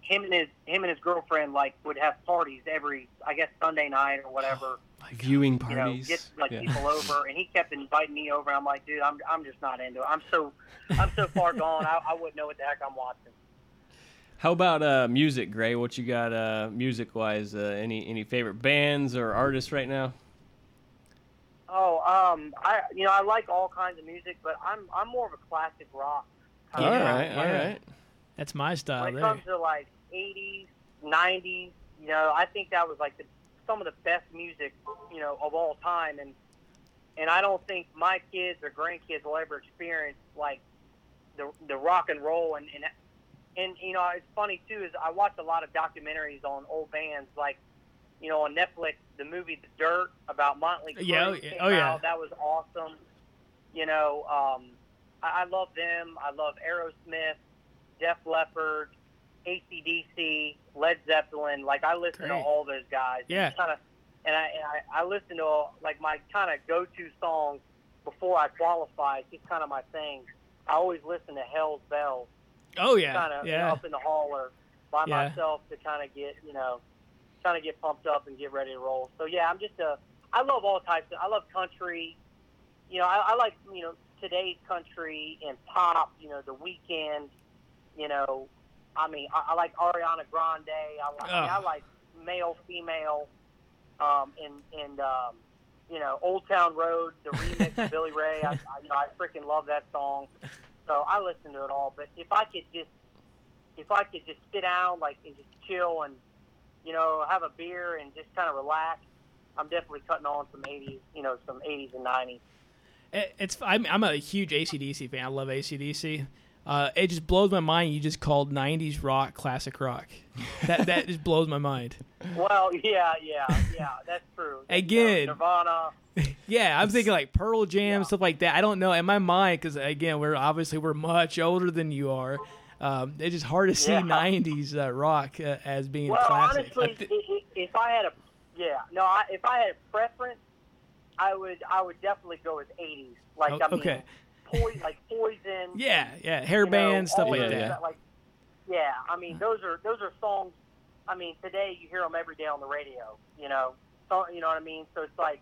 him and his him and his girlfriend like would have parties every I guess Sunday night or whatever. Viewing you know, parties. get like Yeah. people over, and he kept inviting me over. I'm like, dude, I'm I'm just not into it. I'm so I'm so far gone. I, I wouldn't know what the heck I'm watching. How about uh, music, Gray? What you got uh, music wise? Uh, any any favorite bands or artists right now? Oh, um, I you know I like all kinds of music, but I'm I'm more of a classic rock. Kind all of guy. right, all yeah. right. That's my style When it there. comes to like 80s, '90s. You know, I think that was like the, some of the best music, you know, of all time. And and I don't think my kids or grandkids will ever experience like the the rock and roll and and and you know it's funny too is I watch a lot of documentaries on old bands like you know on Netflix the movie The Dirt about Motley Crue Yeah, oh, yeah. Oh, yeah. out. that was awesome you know um, I, I love them I love Aerosmith Def Leppard ACDC Led Zeppelin like I listen to all those guys Yeah. kind of and I, and I I listen to all, like my kind of go to songs before I qualify it's just kind of my thing I always listen to Hell's Bells Oh yeah, kind of yeah. up in the hall or by Yeah. myself to kind of get you know kind of get pumped up and get ready to roll. So yeah, I'm just a I love all types. Of, I love country. You know, I, I like you know today's country and pop. You know, the Weeknd. You know, I mean, I, I like Ariana Grande. I like I, mean, I Oh. like male, female, um, and and um, you know, Old Town Road, the remix of Billy Ray. I, I, you know, I freaking love that song. So I listen to it all. But if I could just, if I could just sit down, like, and just chill and, you know, have a beer and just kind of relax, I'm definitely cutting on some 80s, you know, some 80s and 90s. It- It's I'm, I'm a huge ACDC fan. I love ACDC. Uh, it just blows my mind. You just called '90s rock classic rock. That that just blows my mind. Well, yeah, yeah, yeah, that's true. Again. Nirvana. Yeah, I'm thinking like Pearl Jam Yeah. stuff like that. I don't know in my mind because again, we're obviously we're much older than you are. Um, it's just hard to see Yeah. '90s uh, rock uh, as being Well, classic. honestly, I thi- i- i- if I had a, yeah, no, I, if I had a preference, I would, I would definitely go with 80s. Like, Oh, I mean, okay. Poison, like Poison. yeah, yeah, hair you know, bands, stuff like that. yeah. Like, yeah, I mean, those are those are songs. I mean, today you hear them every day on the radio. You know, so, you know what I mean. So it's like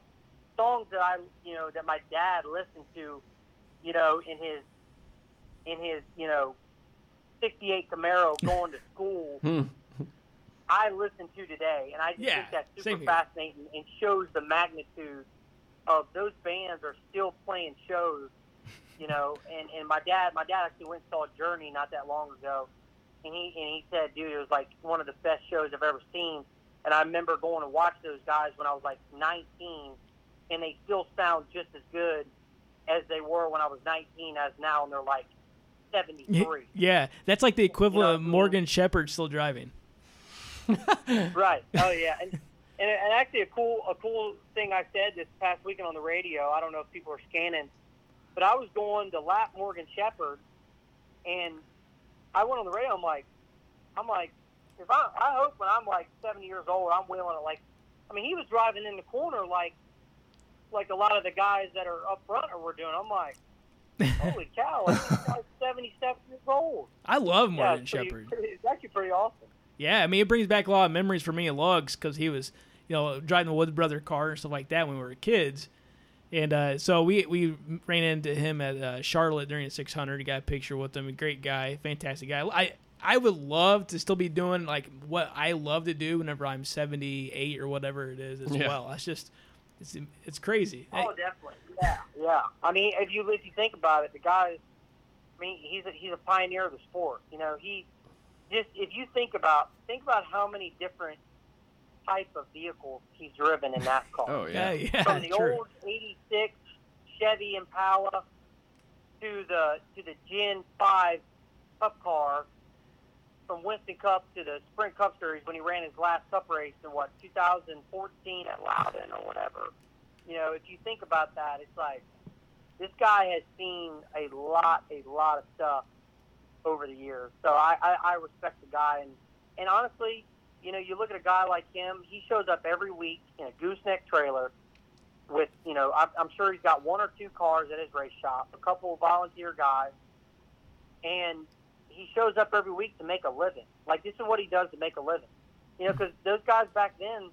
songs that I, you know, that my dad listened to, you know, in his in his, you know, '68 Camaro going to school. Hmm. I listen to today, and I just Yeah, think that's super fascinating and shows the magnitude of those bands are still playing shows. You know, and and my dad, my dad actually went and saw Journey not that long ago, and he and he said, dude, it was like one of the best shows I've ever seen. And I remember going to watch those guys when I was like 19, and they still sound just as good as they were when I was 19 as now, and they're like 73. Yeah, that's like the equivalent You know, of Morgan Shepherd still driving. Right. Oh yeah. And, and and actually a cool a cool thing I said this past weekend on the radio. I don't know if people are scanning, but I was going to lap Morgan Shepherd, and I went on the radio. I'm like, I'm like, if I I hope when I'm like 70 years old, I'm wheeling it like, I mean, he was driving in the corner like like a lot of the guys that are up front are were doing. I'm like, holy cow, like, this 77 years old. I love Yeah, Morgan it's Shepherd. It's actually pretty awesome. Yeah, I mean, it brings back a lot of memories for me and Lugs because he was, you know, driving the Woods Brother car and stuff like that when we were kids. And uh, so we we ran into him at uh, Charlotte during the 600. He got a picture with him. A great guy, fantastic guy. I I would love to still be doing like what I love to do whenever I'm 78 or whatever it is as Yeah. well. It's just it's it's crazy. Oh, definitely. Yeah, yeah. I mean, if you if you think about it, the guy, I mean, he's a, he's a pioneer of the sport. You know, he just if you think about think about how many different type of vehicles he's driven in NASCAR. Oh yeah, yeah. yeah, From the true. old '86 Chevy Impala to the to the Gen Five Cup car, from Winston Cup to the Sprint Cup Series when he ran his last Cup race in what 2014 at Loudon or whatever. You know, if you think about that, it's like this guy has seen a lot, a lot of stuff over the years. So I, I, I respect the guy, and and honestly, you know, you look at a guy like him. He shows up every week in a gooseneck trailer with, you know, I'm, I'm sure he's got one or two cars at his race shop, a couple of volunteer guys, and he shows up every week to make a living. Like this is what he does to make a living. You know, because those guys back then,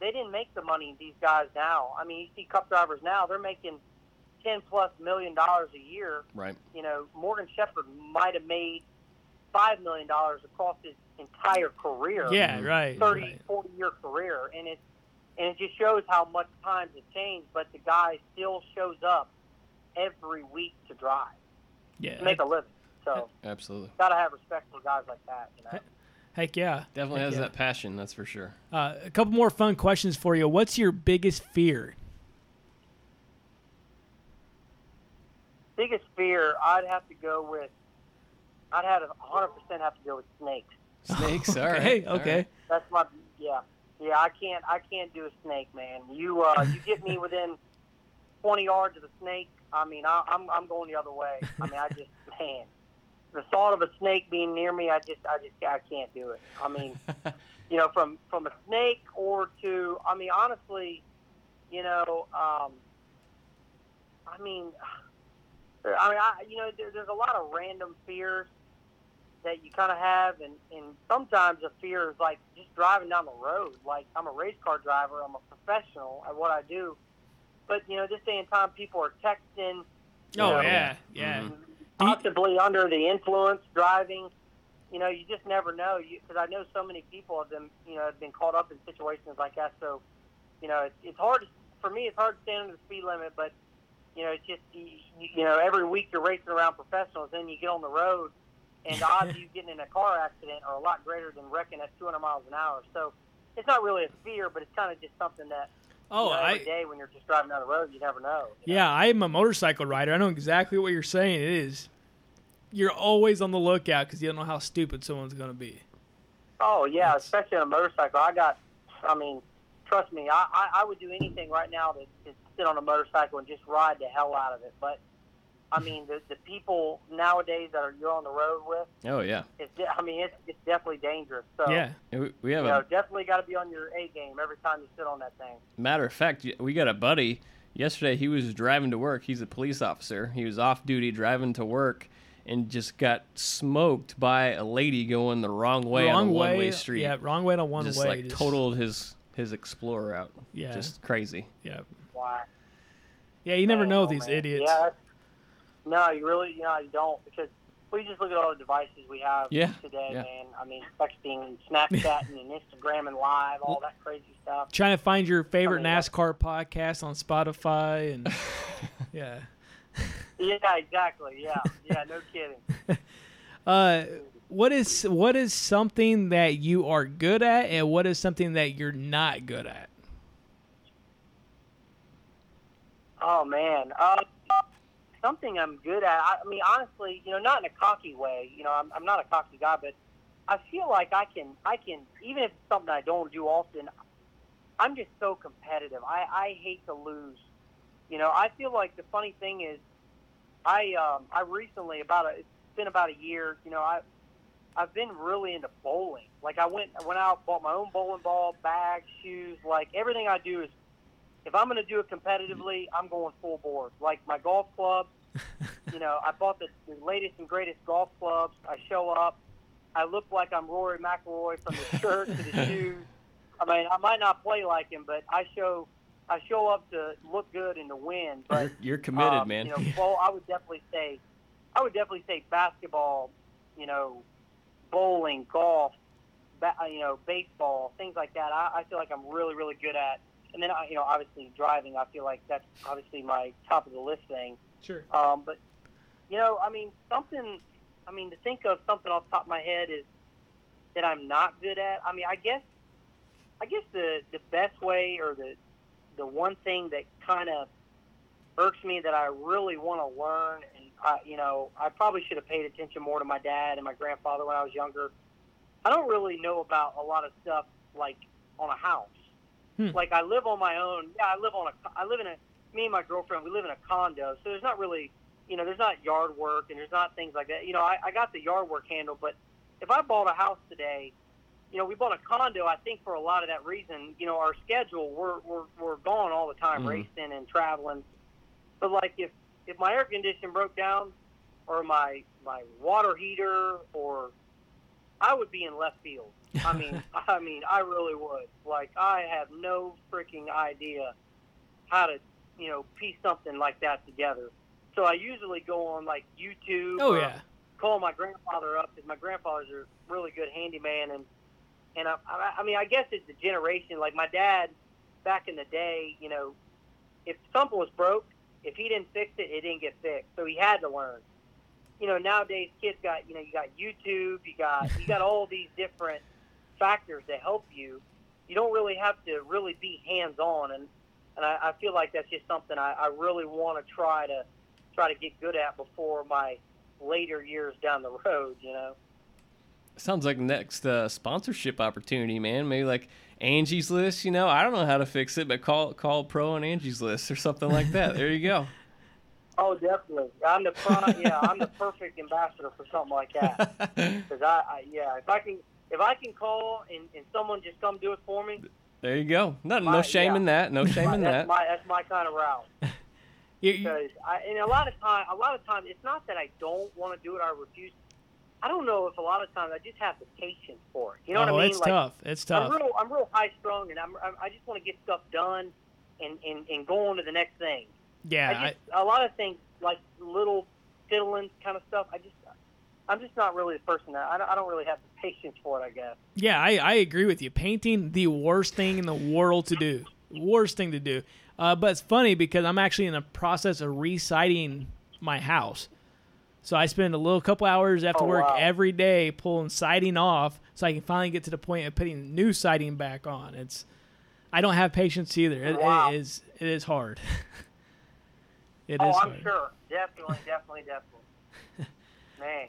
they didn't make the money these guys now. I mean, you see Cup drivers now; they're making ten plus million dollars a year Right. you know, Morgan Shepherd might have made five million dollars across his entire career. Yeah, right. 30, right. 40 year career, and it and it just shows how much times have changed. But the guy still shows up every week to drive Yeah, to make a living. So Absolutely. gotta have respect for guys like that. You know, Heck yeah. Definitely Heck has yeah. that passion, that's for sure. Uh, a couple more fun questions for you. What's your biggest fear? Biggest fear, I'd have to go with. I'd have to 100 percent have to go with snakes. Snakes, all right. Okay, all okay. That's my yeah yeah. I can't I can't do a snake, man. You uh you get me within 20 yards of a snake. I mean I, I'm I'm going the other way. I mean I just man, the thought of a snake being near me, I just I just I can't do it. I mean, you know, from from a snake or to I mean honestly, you know, um, I mean, I mean I you know there, there's a lot of random fears that you kind of have, and, and sometimes a fear is like just driving down the road. Like I'm a race car driver, I'm a professional at what I do, but you know, this day and time, people are texting, Oh know, yeah, yeah. Mhm. possibly under the influence, driving. You know, you just never know. Because I know so many people have been, you know, have been caught up in situations like that. So, you know, it's, it's hard for me. It's hard to stay under the speed limit, but you know, it's just you, you know, every week you're racing around professionals, then you get on the road, and the odds of you getting in a car accident are a lot greater than wrecking at 200 miles an hour. So, it's not really a fear, but it's kind of just something that Oh, you know, every I day when you're just driving down the road, you never know. you know? yeah, I'm a motorcycle rider. I know exactly what you're saying. It is. You're always on the lookout because you don't know how stupid someone's going to be. Oh yeah, That's- especially on a motorcycle. I got, I mean, trust me, I, I, I would do anything right now to, to sit on a motorcycle and just ride the hell out of it. But I mean, the the people nowadays that are you're on the road with, Oh yeah. it's de- I mean, it's it's definitely dangerous. So Yeah. We, we you have know, a definitely got to be on your A game every time you sit on that thing. matter of fact, we got a buddy. Yesterday, he was driving to work. He's a police officer. He was off duty driving to work, and just got smoked by a lady going the wrong way on wrong a way. one-way street. Yeah, wrong way on one just way. like just- totaled his his Explorer out. Yeah. just crazy. Yeah. Why? Yeah, you never I know with these man. idiots. Yeah. No, you really, you know, you don't because we just look at all the devices we have Yeah, today, yeah. man. I mean, texting, and Snapchatting, and Instagram and live, all that crazy stuff. Trying to find your favorite I mean, NASCAR podcast on Spotify and yeah. Yeah, exactly. Yeah, yeah, no kidding. Uh, what is what is something that you are good at, and what is something that you're not good at? Oh man, uh, something I'm good at. I, I mean, honestly, you know, not in a cocky way. You know, I'm, I'm not a cocky guy, but I feel like I can, I can, even if it's something I don't do often. I'm just so competitive. I, I hate to lose. You know, I feel like the funny thing is, I, um, I recently about a, it's been about a year. You know, I, I've been really into bowling. Like I went, I went out, bought my own bowling ball, bag, shoes. Like everything I do is if I'm going to do it competitively, I'm going full board. Like my golf clubs, you know, I bought the, the latest and greatest golf clubs. I show up, I look like I'm Rory McIlroy from the shirt to the shoes. I mean, I might not play like him, but I show, I show up to look good and to win. But You're, committed, um, man. You know, well, I would definitely say, I would definitely say basketball. You know, bowling, golf, ba- you know, baseball, things like that. I, I feel like I'm really, really good at. And then, I- you know, obviously driving. I feel like that's obviously my top of the list thing. Sure. Um, but you know, I mean, something. I mean, to think of something off the top of my head is that I'm not good at. I mean, I guess, I guess the the best way or the the one thing that kind of irks me that I really want to learn, and I, you know, I probably should have paid attention more to my dad and my grandfather when I was younger. I don't really know about a lot of stuff like on a house. Hmm. Like I live on my own. Yeah, I live on a. I live in a. Me and my girlfriend, we live in a condo, so there's not really, you know, there's not yard work and there's not things like that. You know, I, I got the yard work handled, but if I bought a house today, you know, we bought a condo. I think for a lot of that reason, you know, our schedule we're we're we're gone all the time, Mhm. racing and traveling. But like if if my air condition broke down, or my my water heater, or I would be in left field. I mean, I mean, I really would. Like, I have no freaking idea how to, you know, piece something like that together. So I usually go on like YouTube. Oh yeah. Call my grandfather up because my grandfather's a really good handyman, and and I, I, I mean, I guess it's the generation. Like my dad, back in the day, you know, if something was broke, if he didn't fix it, it didn't get fixed. So he had to learn. You know, nowadays kids got, you know, you got YouTube, you got, you got all these different factors that help you. You don't really have to really be hands on, and and I, I feel like that's just something I, I really want to try to try to get good at before my later years down the road. You know. Sounds like next uh, sponsorship opportunity, man. Maybe like Angie's List. You know, I don't know how to fix it, but call call Pro on Angie's List or something like that. there you go. Oh, definitely. I'm the yeah, I'm the perfect ambassador for something like that. Because I, I, yeah, if I can, if I can call and, and someone just come do it for me. There you go. No, My- no shame yeah. in that. No shame my, in that's that. my that's my kind of route. You- Because I, and a lot of time, a lot of times, it's not that I don't want to do it. I refuse. I don't know if a lot of times I just have the patience for it. You know oh, what I oh, mean? it's like, tough. It's tough. I'm real, I'm real high strung, and I'm, I'm, I just want to get stuff done and, and, and go on to the next thing. Yeah, I just, a lot of things like little fiddling kind of stuff. I just, I'm just not really the person that I don't, I don't really have the patience for it. I guess. Yeah, I, I agree with you. Painting the worst thing in the world to do. Worst thing to do. Uh, but it's funny because I'm actually in the process of re-siding my house. So I spend a little couple hours after Oh, work wow. every day pulling siding off so I can finally get to the point of putting new siding back on. It's I don't have patience either. It, Wow. it is it is hard. It oh, is oh, I'm hard. sure. Definitely, definitely, definitely. Man,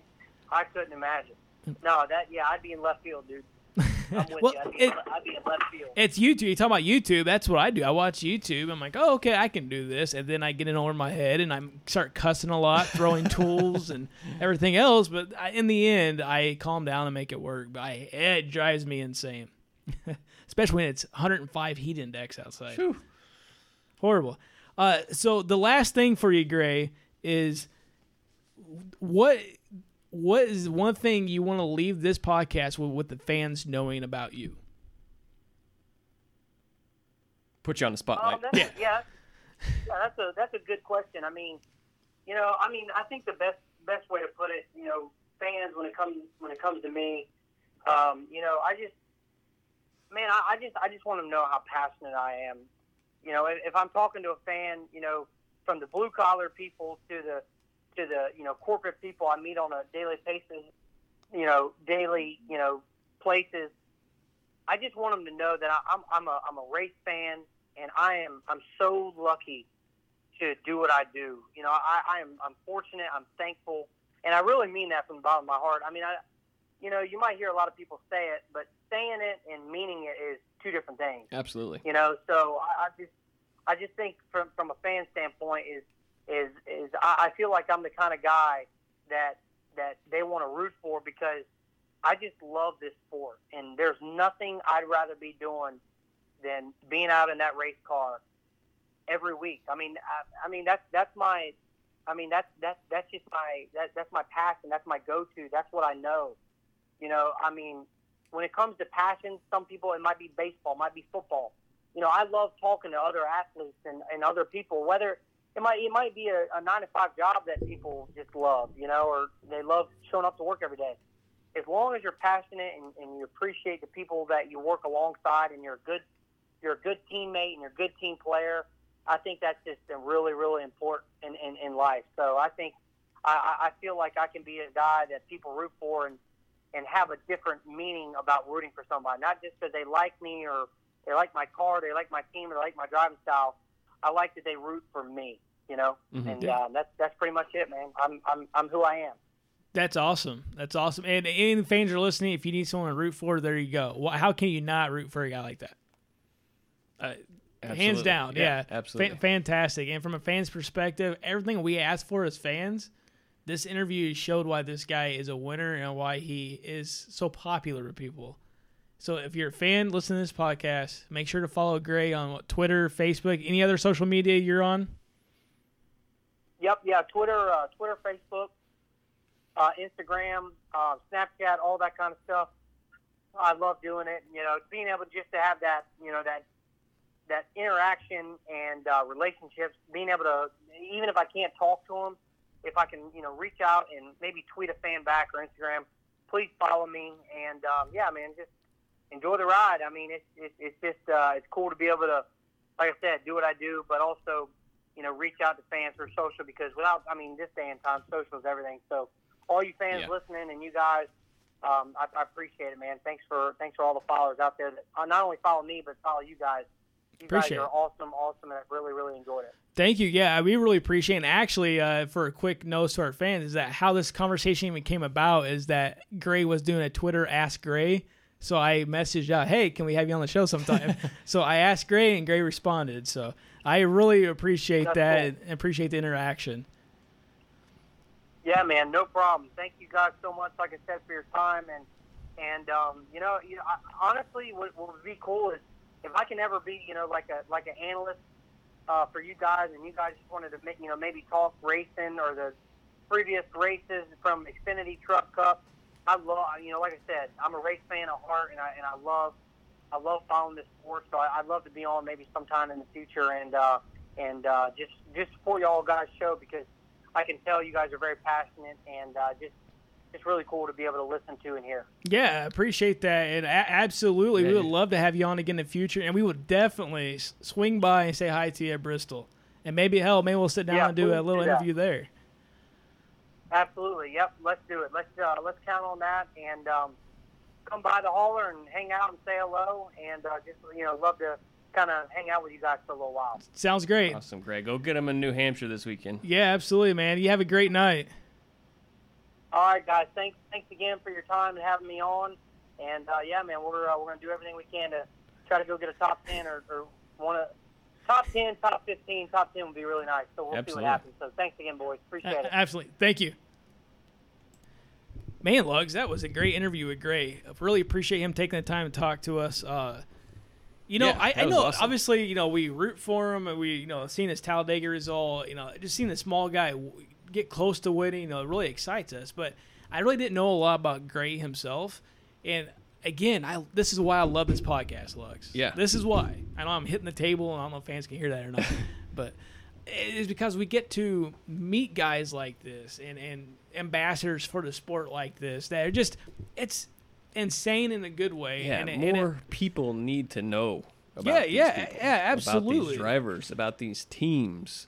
I couldn't imagine. No, that yeah, I'd be in left field, dude. I'm with Well, you. I'd be, it- I'd be in left field. It's YouTube. You talk about YouTube. That's what I do. I watch YouTube. I'm like, oh, okay, I can do this, and then I get it over my head, and I start cussing a lot, throwing tools and everything else. But I, in the end, I calm down and make it work. But I, it drives me insane, especially when it's 105 heat index outside. Phew. Horrible. Uh, so the last thing for you, Gray, is what what is one thing you want to leave this podcast with, with the fans knowing about you? Put you on the spotlight. Um, that's, yeah. yeah, yeah, that's a that's a good question. I mean, you know, I mean, I think the best best way to put it, you know, fans when it comes when it comes to me, um, you know, I just, man, I, I just I just want them to know how passionate I am. You know, if, I'm talking to a fan, you know, from the blue collar people to the to the you know corporate people I meet on a daily basis, you know, daily you know places. I just want them to know that I, I'm I'm a I'm a race fan and I am I'm so lucky to do what I do. You know, I, I am I'm fortunate, I'm thankful, and I really mean that from the bottom of my heart. I mean, I, you know, you might hear a lot of people say it, but saying it and meaning it is two different things. Absolutely. You know, so I, I just I just think from from a fan standpoint is is is I, I feel like I'm the kind of guy that that they want to root for because I just love this sport, and there's nothing I'd rather be doing than being out in that race car every week. I mean, I, I mean that's that's my, I mean that's that's that's just my that, that's my passion. That's my go-to. That's what I know. You know, I mean, when it comes to passion, some people it might be baseball, might be football. You know, I love talking to other athletes and, and other people, whether it might it might be a, a nine to five job that people just love, you know, or they love showing up to work every day. As long as you're passionate and, and you appreciate the people that you work alongside and you're a good you're a good teammate and you're a good team player, I think that's just really, really important in, in, in life. So I think I I feel like I can be a guy that people root for and, and have a different meaning about rooting for somebody, not just because they like me or they like my car, they like my team, or they like my driving style. I like that they root for me, you know, Mhm. and Yeah. uh, that's that's pretty much it, man. I'm I'm I'm who I am. That's awesome. That's awesome. And any fans are listening, if you need someone to root for, there you go. How can you not root for a guy like that? Uh, hands down, yeah, absolutely. Fa- fantastic. And from a fan's perspective, everything we ask for as fans, this interview showed why this guy is a winner and why he is so popular with people. So if you're a fan, listen to this podcast. Make sure to follow Gray on what, Twitter, Facebook, any other social media you're on. Yep, yeah, Twitter, uh, Twitter, Facebook, uh, Instagram, uh, Snapchat, all that kind of stuff. I love doing it. You know, being able just to have that, you know, that that interaction and uh, relationships. Being able to, even if I can't talk to them, if I can, you know, reach out and maybe tweet a fan back or Instagram, please follow me. And um, yeah, man, just enjoy the ride. I mean, it's it's, it's just uh, it's cool to be able to, like I said, do what I do, but also you know, reach out to fans for social because without, I mean, this day and time, social is everything. So all you fans Yeah. listening and you guys, um, I, I appreciate it, man. Thanks for thanks for all the followers out there that uh, not only follow me but follow you guys. You Appreciate guys are awesome, awesome, and I've really, really enjoyed it. Thank you. Yeah, we really appreciate. it. And actually, uh, for a quick note to our fans, is that how this conversation even came about is that Gray was doing a Twitter Ask Gray. So I messaged out, "Hey, can we have you on the show sometime?" so I asked Gray, and Gray responded. So I really appreciate That's that cool. and appreciate the interaction. Yeah, man, no problem. Thank you guys so much, like I said, for your time and and um, you know, you know, I, honestly, what, what would be cool is if I can ever be, you know, like a like an analyst uh, for you guys, and you guys just wanted to, make, you know, maybe talk racing or the previous races from Xfinity Truck Cup. I love, you know, like I said, I'm a race fan at heart, and I and I love I love following this sport. So I, I'd love to be on maybe sometime in the future and uh, and uh, just just support y'all guys' show because I can tell you guys are very passionate and uh, just just really cool to be able to listen to and hear. Yeah, I appreciate that, and a- absolutely, we Yeah. would love to have you on again in the future, and we would definitely swing by and say hi to you at Bristol, and maybe hell, maybe we'll sit down Yeah, and do a little do interview there. Absolutely. Yep. Let's do it. Let's uh, let's count on that and um, come by the hauler and hang out and say hello and uh, just you know love to kind of hang out with you guys for a little while. Sounds great. Awesome, Greg. Go get them in New Hampshire this weekend. Yeah, absolutely, man. You have a great night. All right, guys. Thanks thanks again for your time and having me on. And uh, yeah, man, we're uh, we're gonna do everything we can to try to go get a top ten or, or one of top ten, top fifteen, top ten would be really nice. So we'll Absolutely. see what happens. So thanks again, boys. Appreciate A- it. absolutely. Thank you. Man, Lugs, that was a great interview with Gray. I really appreciate him taking the time to talk to us. Uh, you know, Yeah, I, I know awesome. obviously, you know, we root for him and we, you know, seeing his Talladega result, you know, just seeing the small guy w- get close to winning, you know, it really excites us. But I really didn't know a lot about Gray himself. And again, I this is why I love this podcast, Lugs. Yeah. This is why. I know I'm hitting the table and I don't know if fans can hear that or not. but it is because we get to meet guys like this and, and ambassadors for the sport like this that are just it's insane in a good way. Yeah, and, it- and it- more people need to know. About Yeah, yeah, people, yeah, About absolutely. these drivers, about these teams.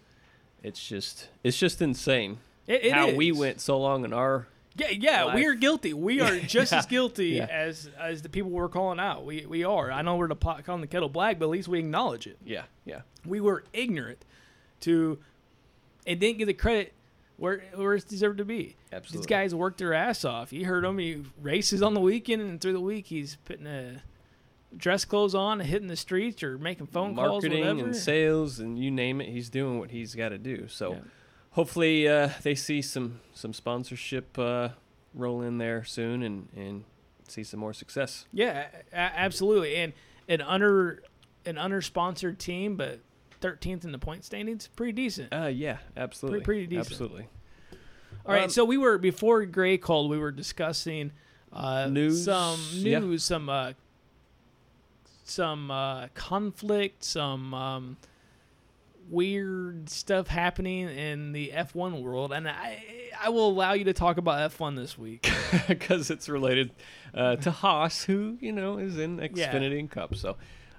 It's just, it's just insane It- it how we went so long in our. Yeah, yeah, life. we are guilty. We are just as guilty Yeah. as as the people we're calling out. We we are. I know we're the pot calling the kettle black, but at least we acknowledge it. Yeah, yeah, We were ignorant to, and didn't get the credit where where it's deserved to be. Absolutely. These guys worked their ass off. You heard him. He races on the weekend, and through the week he's putting a dress clothes on, and hitting the streets, or making phone calls, marketing and sales and you name it. He's doing what he's got to do. So, Yeah. hopefully, uh, they see some some sponsorship uh, roll in there soon and and see some more success. Yeah, absolutely. And an under an under sponsored team, but 13th in the point standings, pretty decent. Uh, yeah, absolutely, pretty decent. absolutely. All right, um, so we were before Gray called, we were discussing uh, News, some yeah. news, some uh, some uh, conflict, some um, weird stuff happening in the F1 world, and I I will allow you to talk about F1 this week. because it's related uh, to Haas, who you know is in Yeah. Xfinity and Cup. So,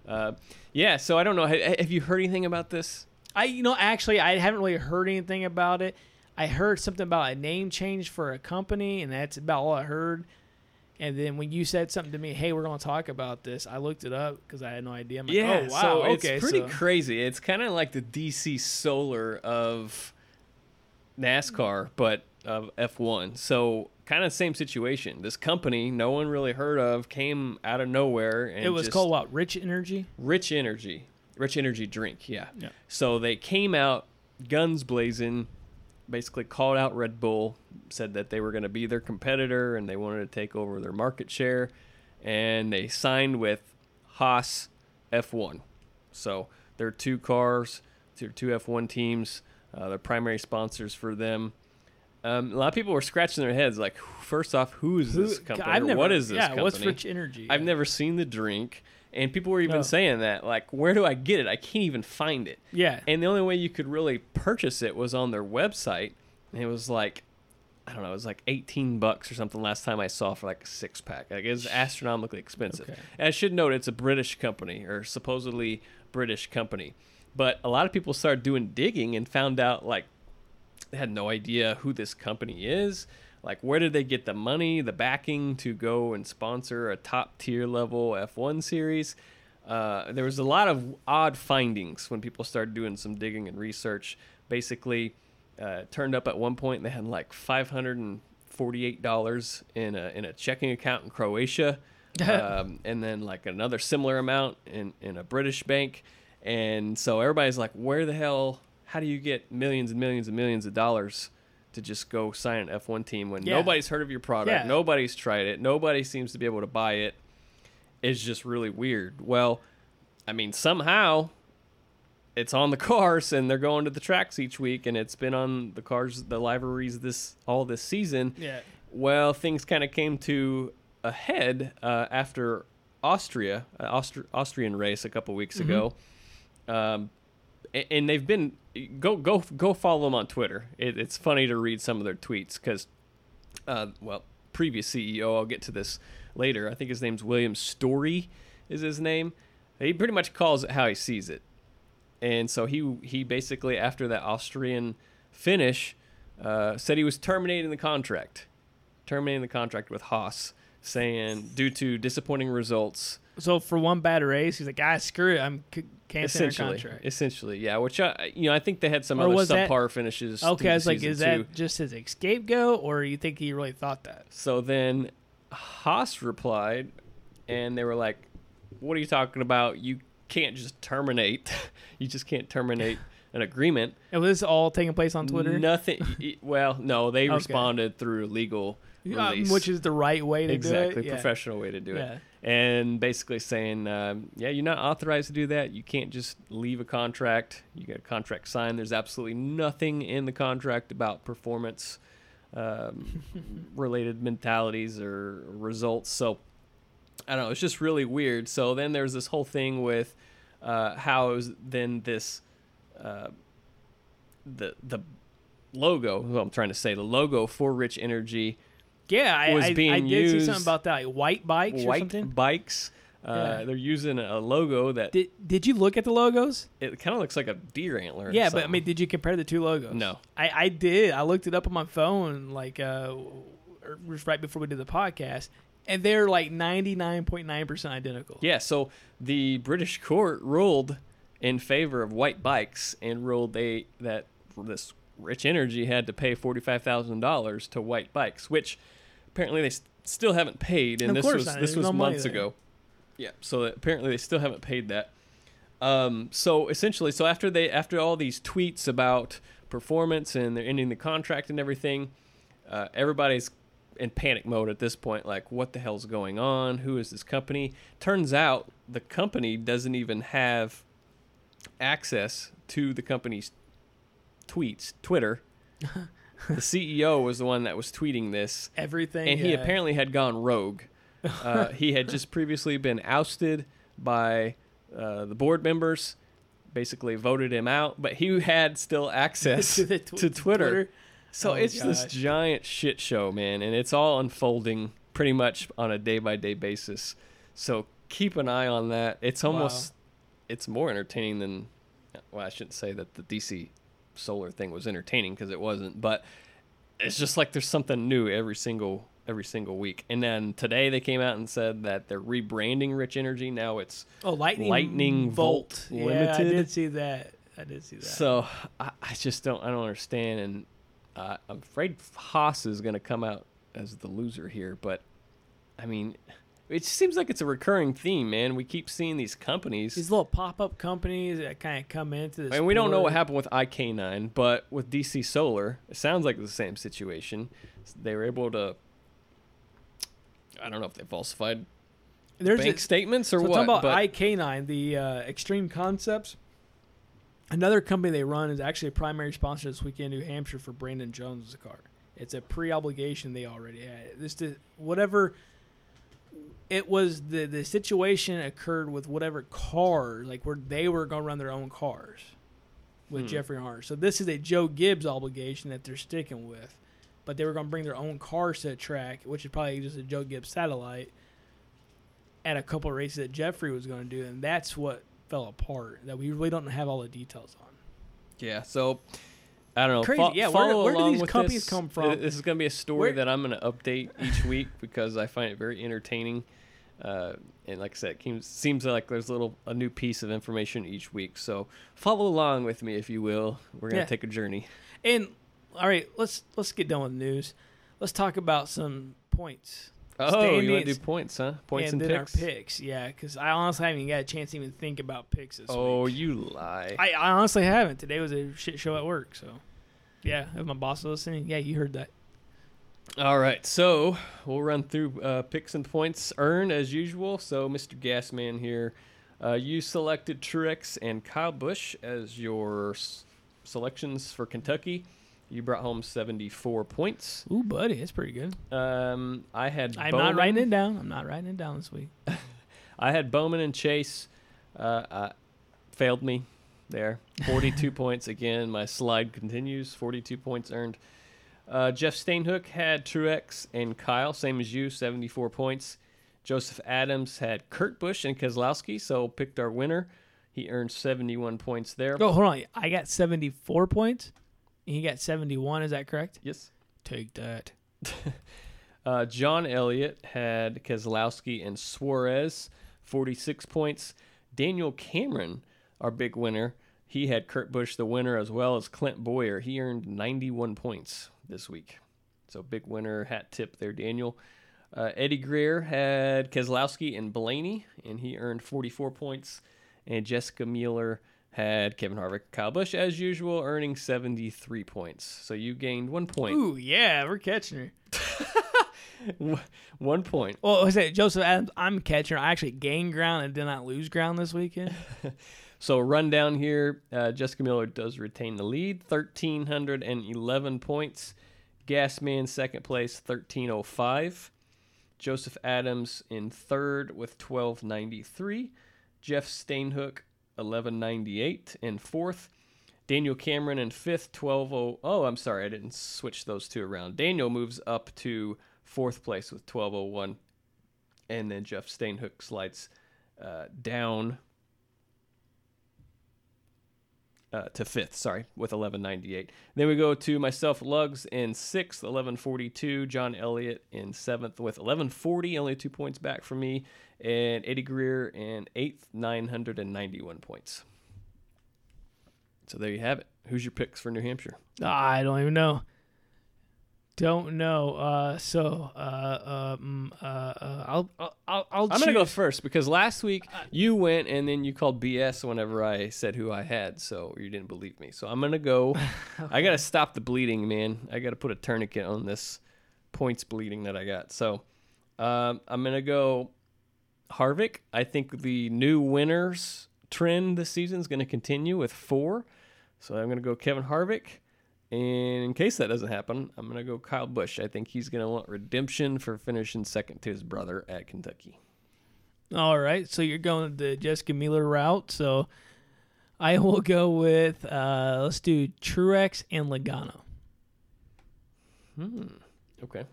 uh, yeah. So I don't know. Ha- Have you heard anything about this? I you know actually I haven't really heard anything about it. I heard something about a name change for a company, and that's about all I heard. And then when you said something to me, hey, we're going to talk about this, I looked it up because I had no idea. I'm like, yeah. oh wow, so okay, it's pretty so- crazy. It's kind of like the DC Solar of NASCAR, but of F1. So kind of same situation. This company, no one really heard of, came out of nowhere, and it was called what? Rich Energy. Rich Energy. Rich Energy drink, yeah. Yeah. So they came out guns blazing, basically called out Red Bull, said that they were going to be their competitor and they wanted to take over their market share, and they signed with Haas F1. So they're two cars, they're two F1 teams. Uh, they're primary sponsors for them. Um, a lot of people were scratching their heads, like, first off, who is this company? Never, what is this yeah, company? what's Rich Energy? I've never seen the drink, and people were even saying that, like, where do I get it? I can't even find it. Yeah. And the only way you could really purchase it was on their website, and it was like, I don't know, it was like eighteen bucks or something last time I saw for like a six pack. Like it was astronomically expensive. Okay. And I should note it's a British company or supposedly British company, But a lot of people started doing digging and found out like they had no idea who this company is. Like, where did they get the money, the backing to go and sponsor a top tier level F1 series? Uh, there was a lot of odd findings when people started doing some digging and research. Basically, uh, turned up at one point they had like five hundred and forty-eight dollars in a in a checking account in Croatia, um, and then like another similar amount in in a British bank. And so everybody's like, where the hell? How do you get millions and millions and millions of dollars to just go sign an F1 team when Yeah. nobody's heard of your product, Yeah. nobody's tried it, nobody seems to be able to buy it? It's just really weird. Well, I mean, somehow it's on the cars and they're going to the tracks each week and it's been on the cars the liveries this all this season Yeah. well things kind of came to a head uh, after austria an Austri- austrian race a couple weeks ago um, and they've been go go go follow them on twitter. It, it's funny to read some of their tweets because uh, well previous ceo i'll get to this later. I think his name's William Storey is his name. He pretty much calls it how he sees it. And so he he basically after that Austrian finish uh, said he was terminating the contract, terminating the contract with Haas, saying due to disappointing results. So for one bad race, he's like, "Ah, screw it, I'm c- canceling contract." essentially, yeah. Which I, you know, I think they had some Or other was that- subpar finishes. Okay, I was like, is too. that just his scapegoat, or you think he really thought that? So then Haas replied, and they were like, "What are you talking about? You can't just terminate. you just can't terminate an agreement." And was this all taking place on Twitter? Nothing. Well, no, they Okay. responded through legal Uh, release, which is the right way to exactly do it. Exactly, professional way to do Yeah. it, and basically saying, um, yeah, you're not authorized to do that. You can't just leave a contract. You get a contract signed. There's absolutely nothing in the contract about performance um, related mentalities or results. So I don't know. It's just really weird. So then there's this whole thing with uh, how it was then this uh, the the logo. What I'm trying to say, the logo for Rich Energy, Yeah, I, was I, being I did see something about that, like Whyte Bikes or white something. bikes. Uh, Yeah. They're using a logo that Did Did you look at the logos? it kind of looks like a deer antler. or Yeah, but I mean, did you compare the two logos? No. I, I did. I looked it up on my phone, like uh, just right before we did the podcast, and they're like ninety nine point nine percent identical. Yeah, so the British court ruled in favor of Whyte Bikes and ruled they that this Rich Energy had to pay forty five thousand dollars to Whyte Bikes, which apparently they s- still haven't paid, and Of this course was not. this There's was no months ago. Yeah, so apparently they still haven't paid that. Um, so essentially, so after they after all these tweets about performance and they're ending the contract and everything, uh, everybody's in panic mode at this point. Like, what the hell's going on? Who is this company? Turns out the company doesn't even have access to the company's tweets, Twitter. the CEO was the one that was tweeting this, Everything. and he yeah. apparently had gone rogue. Uh, he had just previously been ousted by uh, the board members, basically voted him out, but he had still access To tw- to Twitter. Twitter? So Oh, it's this giant shit show, man, and it's all unfolding pretty much on a day by day basis. So keep an eye on that. It's almost it's more entertaining than well, I shouldn't say that the DC solar thing was entertaining because it wasn't, but it's just like there's something new every single every single week. And then today they came out and said that they're rebranding Rich Energy. Now it's oh lightning Lightning Volt Limited. Yeah, I did see that. I did see that. So I, I just don't I don't understand, and uh, I'm afraid Haas is going to come out as the loser here. But I mean, it seems like it's a recurring theme, man. We keep seeing these companies. These little pop up companies that kind of come into this. and we don't know what happened with IK9, but with DC Solar, it sounds like the same situation. They were able to. I don't know if they falsified There's bank a, statements or so what. talking about but IK9, the uh, Extreme Concepts. Another company they run is actually a primary sponsor this weekend in New Hampshire for Brandon Jones' car. It's a pre-obligation they already had. This the, whatever it was the the situation occurred with whatever car like where they were going to run their own cars with Hmm. Jeffrey Earnhardt. So this is a Joe Gibbs obligation that they're sticking with, but they were going to bring their own cars to the track, which is probably just a Joe Gibbs satellite at a couple of races that Jeffrey was going to do, and that's what fell apart that we really don't have all the details on. Yeah, so I don't know. Crazy. Fo- Yeah, where- follow where do along these companies this. come from? This is going to be a story Where- that I'm going to update each week because I find it very entertaining. Uh, and like I said, it seems- like there's a little a new piece of information each week. So follow along with me if you will. We're gonna Yeah. take a journey. And all right, let's let's get done with the news. Let's talk about some points. Oh, you want to do points, huh? Points and, and then picks. our picks. Yeah, because I honestly haven't even got a chance to even think about picks this Oh, week. you lie. I, I honestly haven't. Today was a shit show at work. So, yeah, if my boss is listening, yeah, you heard that. All right, so we'll run through uh, picks and points earned as usual. So, Mr. Gasman here, uh, you selected Truex and Kyle Busch as your s- selections for Kentucky. You brought home 74 points. Ooh, buddy, that's pretty good. Um, I had I'm Bowman, not writing it down. I'm not writing it down this week. I had Bowman and Chase. Uh, uh, failed me there. 42 points again. My slide continues. 42 points earned. Uh, Jeff Stainhook had Truex and Kyle, same as you, 74 points. Joseph Adams had Kurt Busch and Keselowski, so picked our winner. He earned 71 points there. Oh, hold on. I got 74 points. And he got 71. Is that correct? Yes. Take that. Uh, John Elliott had Keselowski and Suarez, 46 points. Daniel Cameron, our big winner, he had Kurt Busch the winner as well as Clint Bowyer. He earned 91 points this week. So big winner, hat tip there, Daniel. Uh, Eddie Greer had Keselowski and Blaney, and he earned 44 points. And Jessica Mueller had Kevin Harvick, Kyle Busch as usual, earning 73 points. So you gained one point. Ooh, yeah, we're catching her. one point. Well, I said Joseph Adams. I'm catching her. I actually gained ground and did not lose ground this weekend. So rundown here, uh, Jessica Miller does retain the lead, thirteen hundred and eleven points. Gasman second place, thirteen oh five. Joseph Adams in third with twelve ninety three. Jeff Stainhook eleven ninety eight in fourth. Daniel Cameron in fifth, twelve oh. Oh, I'm sorry, I didn't switch those two around. Daniel moves up to fourth place with twelve oh one, and then Jeff Stainhook slides uh, down uh, to fifth, sorry, with 1198. Then we go to myself, Lugs, in sixth, 1142. John Elliott in seventh with 1140, only two points back from me. And Eddie Greer in eighth, 991 points. So there you have it. Who's your picks for New Hampshire? I don't even know. Don't know. Uh, so uh, uh, mm, uh, uh, I'll I'll I'll, I'll I'm gonna go first because last week you went and then you called BS whenever I said who I had, so you didn't believe me. So I'm gonna go. I gotta stop the bleeding, man. I gotta put a tourniquet on this points bleeding that I got. So um, I'm gonna go Harvick. I think the new winners trend this season is gonna continue with four. So I'm gonna go Kevin Harvick. And in case that doesn't happen, I'm going to go Kyle Busch. I think he's going to want redemption for finishing second to his brother at Kentucky. All right, so you're going the Jessica Miller route. So I will go with uh, let's do Truex and Logano. Hmm. Okay.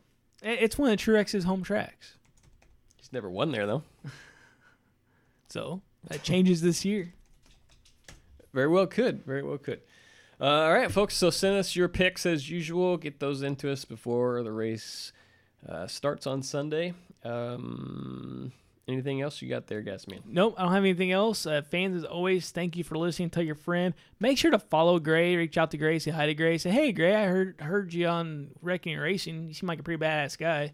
It's one of Truex's home tracks, He's never won there, though. so that changes this year. Very well could. Very well could. Uh, all right, folks. So send us your picks as usual. Get those into us before the race uh, starts on Sunday. Um, anything else you got there, Gasman? Nope, I don't have anything else. Uh, fans, as always, thank you for listening. Tell your friend. Make sure to follow Gray. Reach out to Gray. Say hi to Gray. Say, hey, Gray, I heard heard you on Wrecking Racing. You seem like a pretty badass guy.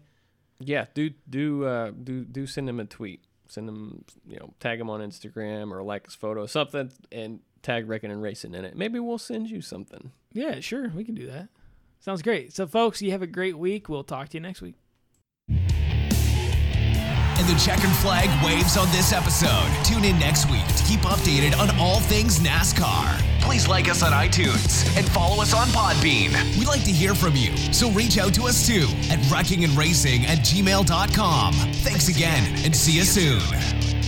Yeah, do do uh, do do send him a tweet. Send him, you know, tag him on Instagram or like his photo, something, and tag Wrecking and Racing in it. Maybe we'll send you something. Yeah, sure, we can do that. Sounds great. So, folks, you have a great week. We'll talk to you next week. And the checkered flag waves on this episode. Tune in next week to keep updated on all things NASCAR. Please like us on iTunes and follow us on Podbean. We'd like to hear from you, so reach out to us too at wreckingandracing at gmail.com. Thanks again and see you soon.